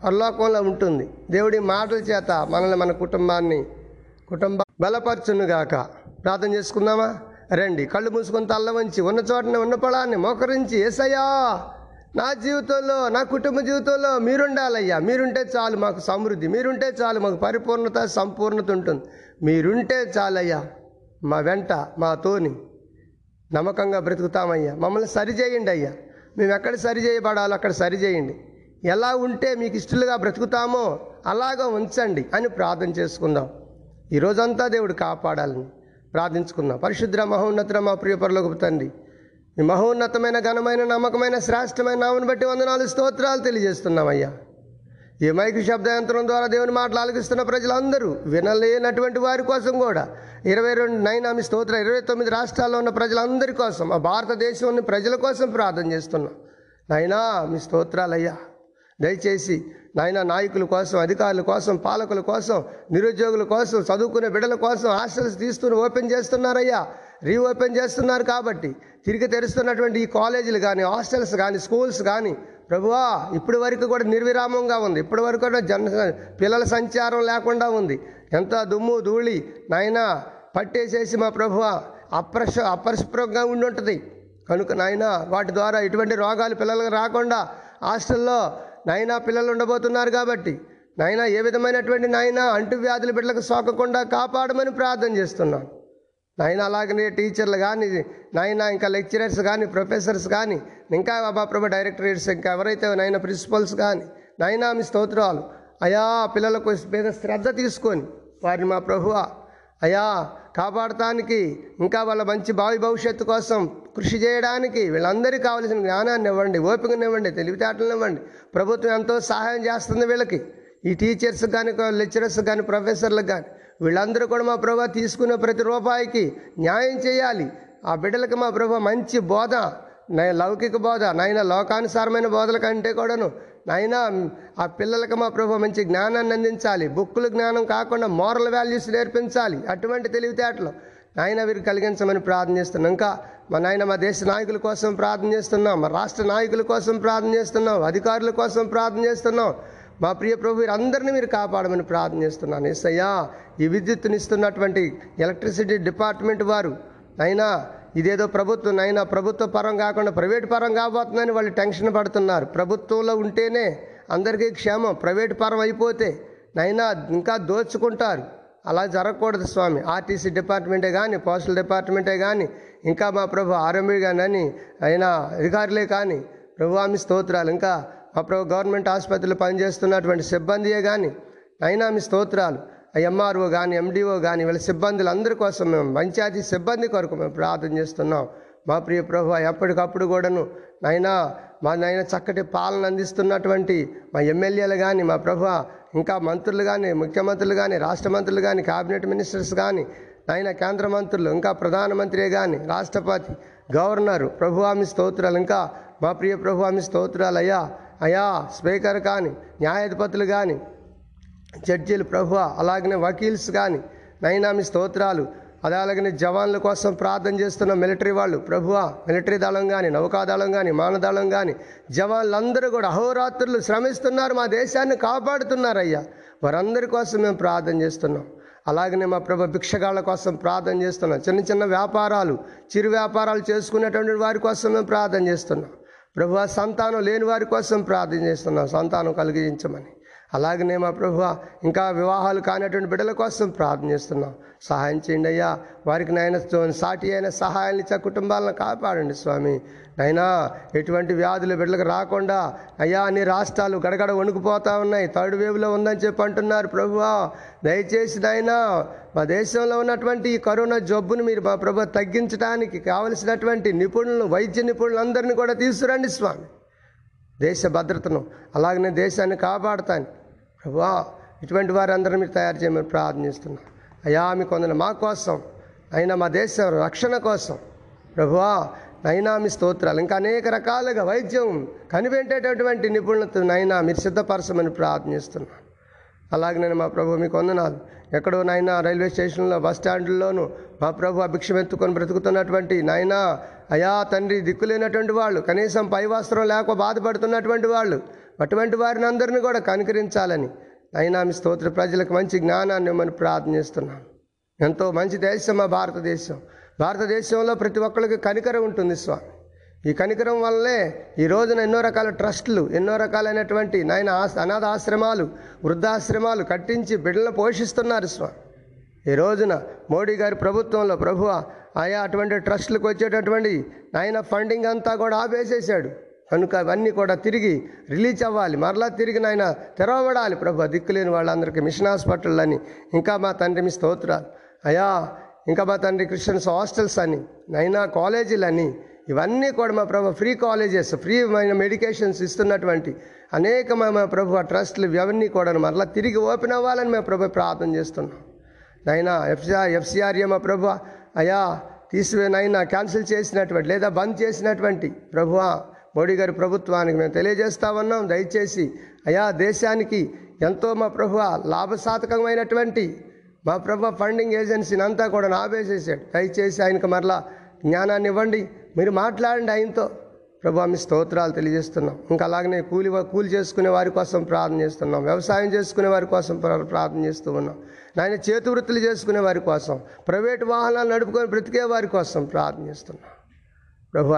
పరలోకంలో ఉంటుంది. దేవుడి మాటల చేత మనల్ని మన కుటుంబాన్ని కుటుంబ బలపరచునుగాక. ప్రార్థన చేసుకుందామా? రండి. కళ్ళు మూసుకొని తల్ల వంచి ఉన్న చోటనే ఉన్న పొలాన్ని మోకరించి ఏసయ్యా నా జీవితంలో నా కుటుంబ జీవితంలో మీరుండాలయ్యా. మీరుంటే చాలు మాకు సమృద్ధి. మీరుంటే చాలు మాకు పరిపూర్ణత సంపూర్ణత ఉంటుంది. మీరుంటే చాలయ్యా. మా వెంట మాతోని నమ్మకంగా బ్రతుకుతామయ్యా. మమ్మల్ని సరిచేయండి అయ్యా. మేము ఎక్కడ సరి చేయబడాలో అక్కడ సరి చేయండి ఎలా ఉంటే మీకు ఇష్టలుగా బ్రతుకుతామో అలాగా ఉంచండి అని ప్రార్థన చేసుకుందాం. ఈ దేవుడు కాపాడాలని ప్రార్థించుకుందాం. పరిశుద్ర మహోన్నత మా ప్రియ పరలోకపు తండ్రి మీ మహోన్నతమైన ఘనమైన నమ్మకమైన శ్రేష్టమైన నామను బట్టి వందనాలు స్తోత్రాలు తెలియజేస్తున్నామయ్యా. ఈ మైకు శబ్దయంత్రం ద్వారా దేవుని మాటలు ఆలకిస్తున్న ప్రజలందరూ వినలేనటువంటి వారి కోసం కూడా ఇరవై రెండు నైన్ మీ స్తోత్ర ఇరవై తొమ్మిది రాష్ట్రాల్లో ఉన్న ప్రజలందరి కోసం ఆ భారతదేశంలోని ప్రజల కోసం ప్రార్థన చేస్తున్నాం. నాయనా మీ స్తోత్రాలయ్యా దయచేసి నాయన నాయకుల కోసం అధికారుల కోసం పాలకుల కోసం నిరుద్యోగుల కోసం చదువుకునే బిడ్డల కోసం హాస్టల్స్ తీస్తూ ఓపెన్ చేస్తున్నారయ్యా. రీఓపెన్ చేస్తున్నారు కాబట్టి తిరిగి తెరుస్తున్నటువంటి ఈ కాలేజీలు కానీ హాస్టల్స్ కానీ స్కూల్స్ కానీ ప్రభువా ఇప్పటి వరకు కూడా నిర్విరామంగా ఉంది. ఇప్పటి వరకు కూడా జన పిల్లల సంచారం లేకుండా ఉంది. ఎంత దుమ్ము ధూళి నాయన పట్టేసేసి మా ప్రభువ అప్రశ అపరిశుభ్రంగా ఉండి ఉంటుంది కనుక నాయన వాటి ద్వారా ఎటువంటి రోగాలు పిల్లలకు రాకుండా హాస్టల్లో నాయన పిల్లలు ఉండబోతున్నారు కాబట్టి నాయన ఏ విధమైనటువంటి నాయన అంటువ్యాధుల బిడ్డలకు సోకకుండా కాపాడమని ప్రార్థన చేస్తున్నాను నాయన అలాగనే టీచర్లు కానీ నాయన ఇంకా లెక్చరర్స్ కానీ ప్రొఫెసర్స్ కానీ ఇంకా బాబా ప్రభు డైరెక్టరేట్స్ ఇంకా ఎవరైతే నాయన ప్రిన్సిపల్స్ కానీ నాయనా మీ స్తోత్రాలు అయా పిల్లలకు మీద శ్రద్ధ తీసుకొని వారిని మా ప్రభువా అయా కాపాడటానికి ఇంకా వాళ్ళ మంచి భావి భవిష్యత్తు కోసం కృషి చేయడానికి వీళ్ళందరికీ కావలసిన జ్ఞానాన్ని ఇవ్వండి ఓపికనివ్వండి తెలివితేటలను ఇవ్వండి. ప్రభుత్వం ఎంతో సహాయం చేస్తుంది వీళ్ళకి. ఈ టీచర్స్ కానీ లెక్చరర్స్ కానీ ప్రొఫెసర్లకు కానీ వీళ్ళందరూ కూడా మా ప్రభా తీసుకునే ప్రతి రూపాయికి న్యాయం చేయాలి. ఆ బిడ్డలకు మా ప్రభా మంచి బోధ నై లౌకిక బోధ నాయన లోకానుసారమైన బోధల కంటే కూడాను నాయన ఆ పిల్లలకు మా ప్రభు మంచి జ్ఞానాన్ని అందించాలి. బుక్కులు జ్ఞానం కాకుండా మోరల్ వాల్యూస్ నేర్పించాలి. అటువంటి తెలివితేటలు నాయన వీరికి కలిగించమని ప్రార్థన చేస్తున్నాం ఇంకా మా నాయన మా దేశ నాయకుల కోసం ప్రార్థన చేస్తున్నాం మా రాష్ట్ర నాయకుల కోసం ప్రార్థన చేస్తున్నాం అధికారుల కోసం ప్రార్థన చేస్తున్నాం మా ప్రియ ప్రభు వీరందరినీ మీరు కాపాడమని ప్రార్థన చేస్తున్నాను. ఎస్సయ్యా ఈ విద్యుత్తునిస్తున్నటువంటి ఎలక్ట్రిసిటీ డిపార్ట్మెంట్ వారు అయినా ఇదేదో ప్రభుత్వం అయినా ప్రభుత్వ పరం కాకుండా ప్రైవేట్ పరం కాబోతుందని వాళ్ళు టెన్షన్ పడుతున్నారు. ప్రభుత్వంలో ఉంటేనే అందరికీ క్షేమం ప్రైవేట్ పరం అయిపోతే నైనా ఇంకా దోచుకుంటారు. అలా జరగకూడదు స్వామి. ఆర్టీసీ డిపార్ట్మెంటే కానీ పోస్టల్ డిపార్ట్మెంటే కానీ ఇంకా మా ప్రభు ఆర్ఎంబీ కానీ అయినా అధికారులే కానీ ప్రభు ఆమె స్తోత్రాలు. ఇంకా మా ప్రభు గవర్నమెంట్ ఆసుపత్రిలో పనిచేస్తున్నటువంటి సిబ్బందియే కానీ అయినా మీ స్తోత్రాలు ఎంఆర్ఓ కానీ ఎండిఓ కానీ వీళ్ళ సిబ్బందులు అందరి కోసం మేము పంచాయతీ సిబ్బంది కొరకు మేము ప్రార్థన చేస్తున్నాం. మా ప్రియ ప్రభు ఎప్పటికప్పుడు కూడాను నైనా మా నైనా చక్కటి పాలన అందిస్తున్నటువంటి మా ఎమ్మెల్యేలు కానీ మా ప్రభు ఇంకా మంత్రులు కానీ ముఖ్యమంత్రులు కానీ రాష్ట్ర మంత్రులు కానీ క్యాబినెట్ మినిస్టర్స్ కానీ నాయన కేంద్ర మంత్రులు ఇంకా ప్రధానమంత్రి కానీ రాష్ట్రపతి గవర్నరు ప్రభు ఆమె స్తోత్రాలు ఇంకా మా ప్రియ ప్రభు ఆమె స్తోత్రాలు అయ్యా అయ్యా స్పీకర్ కానీ న్యాయాధిపతులు కానీ జడ్జీలు ప్రభు అలాగనే వకీల్స్ కానీ నైనామి స్తోత్రాలు అదే అలాగనే జవాన్ల కోసం ప్రార్థన చేస్తున్న మిలిటరీ వాళ్ళు ప్రభువా మిలిటరీ దళం కానీ నౌకాదళం కానీ మానదళం కానీ జవాన్లందరూ కూడా అహోరాత్రులు శ్రమిస్తున్నారు మా దేశాన్ని కాపాడుతున్నారయ్యా. వారందరి కోసం మేము ప్రార్థన చేస్తున్నాం. అలాగనే మా ప్రభు భిక్షగాళ్ళ కోసం ప్రార్థన చేస్తున్నాం. చిన్న చిన్న వ్యాపారాలు చిరు వ్యాపారాలు చేసుకునేటువంటి వారి కోసం మేము ప్రార్థన చేస్తున్నాం. ప్రభు సంతానం లేని వారి కోసం ప్రార్థన చేస్తున్నాం. సంతానం కలిగించమని. అలాగనే మా ప్రభు ఇంకా వివాహాలు కానటువంటి బిడ్డల కోసం ప్రార్థన చేస్తున్నాం. సహాయం చేయండి అయ్యా. వారికి నాయన సాటి అయిన సహాయాన్ని ఇచ్చే కుటుంబాలను కాపాడండి స్వామి. నైనా ఎటువంటి వ్యాధులు బిడ్డలకు రాకుండా అయ్యా అన్ని రాష్ట్రాలు గడగడ వణుకుపోతా ఉన్నాయి. థర్డ్ వేవ్లో ఉందని చెప్పి అంటున్నారు ప్రభువా దయచేసి నాయనా మా దేశంలో ఉన్నటువంటి ఈ కరోనా జబ్బును మీరు మా ప్రభు తగ్గించడానికి కావలసినటువంటి నిపుణులను వైద్య నిపుణులందరినీ కూడా తీసుకురండి స్వామి. దేశ భద్రతను అలాగనే దేశాన్ని కాపాడతాను. ప్రభువా ఇటువంటి వారందరూ మీరు తయారు చేయమని ప్రార్థనిస్తున్నాం అయ్యా మీ కొందరు మా కోసం అయినా మా దేశ రక్షణ కోసం. ప్రభువా నైనా మీ స్తోత్రాలు ఇంకా అనేక రకాలుగా వైద్యం కనిపెట్టేటటువంటి నిపుణులతో నైనా మీరు సిద్ధపరచమని ప్రార్థనిస్తున్నాను అలాగే నేను మా ప్రభు మీకు వందనాలు ఎక్కడో నాయన రైల్వే స్టేషన్లో బస్ స్టాండ్లోనూ మా ప్రభు అభిక్షం ఎత్తుకొని బ్రతుకుతున్నటువంటి నాయనా అయా తండ్రి దిక్కులేనటువంటి వాళ్ళు కనీసం పై వస్త్రం లేక బాధపడుతున్నటువంటి వాళ్ళు అటువంటి వారిని అందరిని కూడా కనుకరించాలని. అయినా మీ స్తోత్ర ప్రజలకు మంచి జ్ఞానాన్ని ఇవ్వమని ప్రార్థనిస్తున్నాను ఎంతో మంచి దేశం మా భారతదేశం. భారతదేశంలో ప్రతి ఒక్కరికి కనికరం ఉంటుంది స్వామి. ఈ కనికరం వల్లే ఈ రోజున ఎన్నో రకాల ట్రస్టులు ఎన్నో రకాలైనటువంటి నాయన ఆస్- అనాథ ఆశ్రమాలు వృద్ధాశ్రమాలు కట్టించి బిడ్డలను పోషిస్తున్నారు స్వామి. ఈ రోజున మోడీ గారి ప్రభుత్వంలో ప్రభువ ఆయా అటువంటి ట్రస్టులకు వచ్చేటటువంటి నాయన ఫండింగ్ అంతా కూడా ఆపేసేసాడు. కనుక అవన్నీ కూడా తిరిగి రిలీజ్ అవ్వాలి. మరలా తిరిగి నాయన తెరవబడాలి. ప్రభు దిక్కులేని వాళ్ళందరికీ మిషన్ హాస్పిటల్ అని. ఇంకా మా తండ్రి మీ స్తోత్రాలు. అయా ఇంకా మా తండ్రి క్రిస్టియన్స్ హాస్టల్స్ అని నైనా కాలేజీలని ఇవన్నీ కూడా మా ప్రభు ఫ్రీ కాలేజెస్ ఫ్రీ మెడికేషన్స్ ఇస్తున్నటువంటి అనేక మా ప్రభు ప్రభు ట్రస్ట్లు ఇవన్నీ కూడా మరలా తిరిగి ఓపెన్ అవ్వాలని మేము ప్రభు ప్రార్థన చేస్తున్నాం. నైనా ఎఫ్సిఆర్ ఎఫ్సిఆర్ఏ మా ప్రభు అయా తీసివేనైనా క్యాన్సిల్ చేసినటువంటి లేదా బంద్ చేసినటువంటి ప్రభువా మోడీ గారి ప్రభుత్వానికి మేము తెలియజేస్తా ఉన్నాం దయచేసి అయా దేశానికి ఎంతో మా ప్రభు లాభసాధకమైనటువంటి మా ప్రభు ఫండింగ్ ఏజెన్సీని అంతా కూడా నాబేసేసాడు దయచేసి ఆయనకు మరలా జ్ఞానాన్ని ఇవ్వండి. మీరు మాట్లాడండి ఆయనతో. ప్రభు మీ స్తోత్రాలు తెలియజేస్తున్నాం. ఇంకా అలాగనే కూలి కూలి చేసుకునే వారి కోసం ప్రార్థన చేస్తున్నాం. వ్యవసాయం చేసుకునే వారి కోసం ప్ర- ప్రార్థన చేస్తూ ఉన్నాం. నాయన చేతి వృత్తులు చేసుకునే వారి కోసం ప్రైవేట్ వాహనాలు నడుపుకొని బ్రతికే వారి కోసం ప్రార్థన చేస్తున్నాం. ప్రభు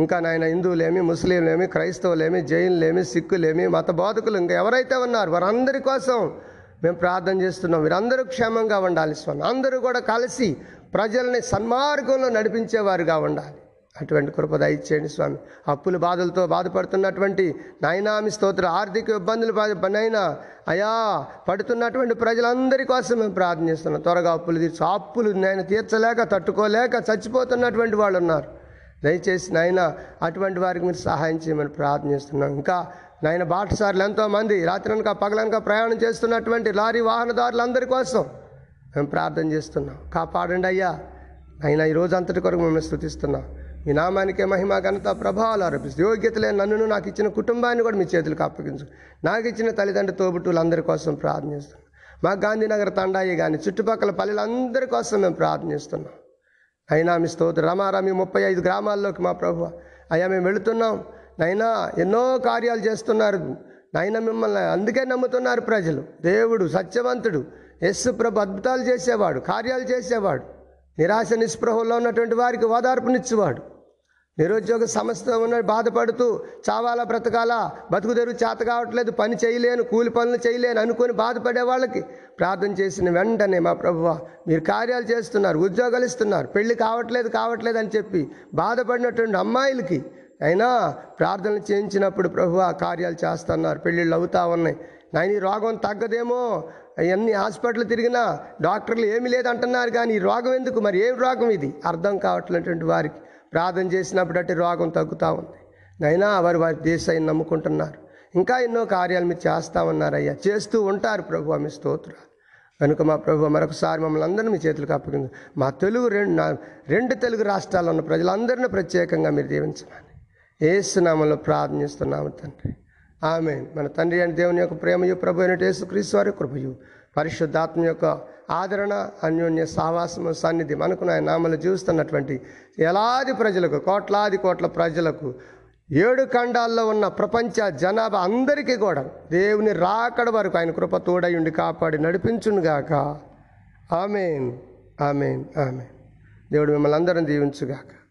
ఇంకా నాయన హిందువులేమి ముస్లింలేమి క్రైస్తవులేమి జైన్లేమి సిక్కులేమి మత బోధకులు ఇంకా ఎవరైతే ఉన్నారు వారందరి కోసం మేము ప్రార్థన చేస్తున్నాం. వీరందరూ క్షేమంగా ఉండాలి స్వామి. అందరూ కూడా కలిసి ప్రజల్ని సన్మార్గంలో నడిపించేవారుగా ఉండాలి. అటువంటి కృప దయచేయండి స్వామి. అప్పుల బాధలతో బాధపడుతున్నటువంటి నాయనామి స్తోత్ర ఆర్థిక ఇబ్బందులు నైనా అయా పడుతున్నటువంటి ప్రజలందరి కోసం మేము ప్రార్థన చేస్తున్నాం. త్వరగా అప్పులు తీర్చు. అప్పులు నేను తీర్చలేక తట్టుకోలేక చచ్చిపోతున్నటువంటి వాళ్ళు ఉన్నారు దయచేసి నాయన అటువంటి వారికి మీరు సహాయం చేయమని ప్రార్థన చేస్తున్నాం. ఇంకా నాయన బాటసారులు ఎంతోమంది రాత్రనక పగలనక ప్రయాణం చేస్తున్నటువంటి లారీ వాహనదారులందరి కోసం మేము ప్రార్థన చేస్తున్నాం. కాపాడండి అయ్యా. అయినా ఈ రోజు అంతటి కొరకు మిమ్మల్ని స్థుతిస్తున్నాం. మీ నామానికే మహిమ ఘనత ప్రభావాలు ఆరోపిస్తూ యోగ్యతలే నన్ను నాకు ఇచ్చిన కుటుంబాన్ని కూడా మీ చేతులకు అప్పగించు నాకు ఇచ్చిన తల్లిదండ్రుల తోబుట్టువులందరి కోసం ప్రార్థిస్తున్నాం మా గాంధీనగర్ తండాయి కానీ చుట్టుపక్కల పల్లెలందరి కోసం మేము ప్రార్థనిస్తున్నాం అయినా మీ స్తోత్ర రమారా మీ ముప్పై ఐదు గ్రామాల్లోకి మా ప్రభు. అయ్యా మేము వెళుతున్నాం. నైనా ఎన్నో కార్యాలు చేస్తున్నారు. నైనా మిమ్మల్ని అందుకే నమ్ముతున్నారు ప్రజలు. దేవుడు సత్యవంతుడు యస్సు ప్రభు అద్భుతాలు చేసేవాడు కార్యాలు చేసేవాడు. నిరాశ నిస్పృహలో ఉన్నటువంటి వారికి ఓదార్పునిచ్చేవాడు. నిరుద్యోగ సమస్య ఉన్న బాధపడుతూ చావాలా బ్రతకాలా? బతుకు తెరువు చేత కావట్లేదు పని చేయలేను కూలి పనులు చేయలేను అనుకొని బాధపడే వాళ్ళకి ప్రార్థన చేసిన వెంటనే మా ప్రభువ మీరు కార్యాలు చేస్తున్నారు ఉద్యోగాలు ఇస్తున్నారు పెళ్ళి కావట్లేదు కావట్లేదు అని చెప్పి బాధపడినటువంటి అమ్మాయిలకి అయినా ప్రార్థనలు చేయించినప్పుడు ప్రభు కార్యాలు చేస్తున్నారు పెళ్ళిళ్ళు అవుతా ఉన్నాయి. నాయన ఈ రోగం తగ్గదేమో? ఎన్ని హాస్పిటల్ తిరిగినా డాక్టర్లు ఏమీ లేదంటున్నారు కానీ ఈ రోగం ఎందుకు? మరి ఏం రోగం ఇది? అర్థం కావట్లేటువంటి వారికి ప్రార్థన చేసినప్పుడు అటు రోగం తగ్గుతూ ఉంది. నైనా వారు వారి దేశాన్ని నమ్ముకుంటున్నారు. ఇంకా ఎన్నో కార్యాలు మీరు చేస్తా ఉన్నారయ్యా. చేస్తూ ఉంటారు ప్రభు మీ స్తోత్రాలు. కనుక మా ప్రభు మరొకసారి మమ్మల్ని అందరినీ మీ చేతులకు అప్పగింది మా తెలుగు రెండు రెండు తెలుగు రాష్ట్రాల్లో ఉన్న ప్రజలందరినీ ప్రత్యేకంగా మీరు దీవించమని. ఏసునామంలో ప్రార్థనిస్తున్నాము తండ్రి. ఆమె మన తండ్రి అని దేవుని యొక్క ప్రేమయు ప్రభు అయినట్టు యేసుక్రీస్తు వారి కృపయు పరిశుద్ధాత్మ యొక్క ఆదరణ అన్యోన్య సావాసము సన్నిధి మనకు ఆయన నామలు జీవిస్తున్నటువంటి ఎలాది ప్రజలకు కోట్లాది కోట్ల ప్రజలకు ఏడు ఖండాల్లో ఉన్న ప్రపంచ జనాభా అందరికీ కూడా దేవుని రాకడ వరకు ఆయన కృప తోడయుండి కాపాడి నడిపించునుగాక ఆమెన్. ఆమెన్. ఆమెన్. దేవుడు మిమ్మల్ని అందరం దీవించుగాక.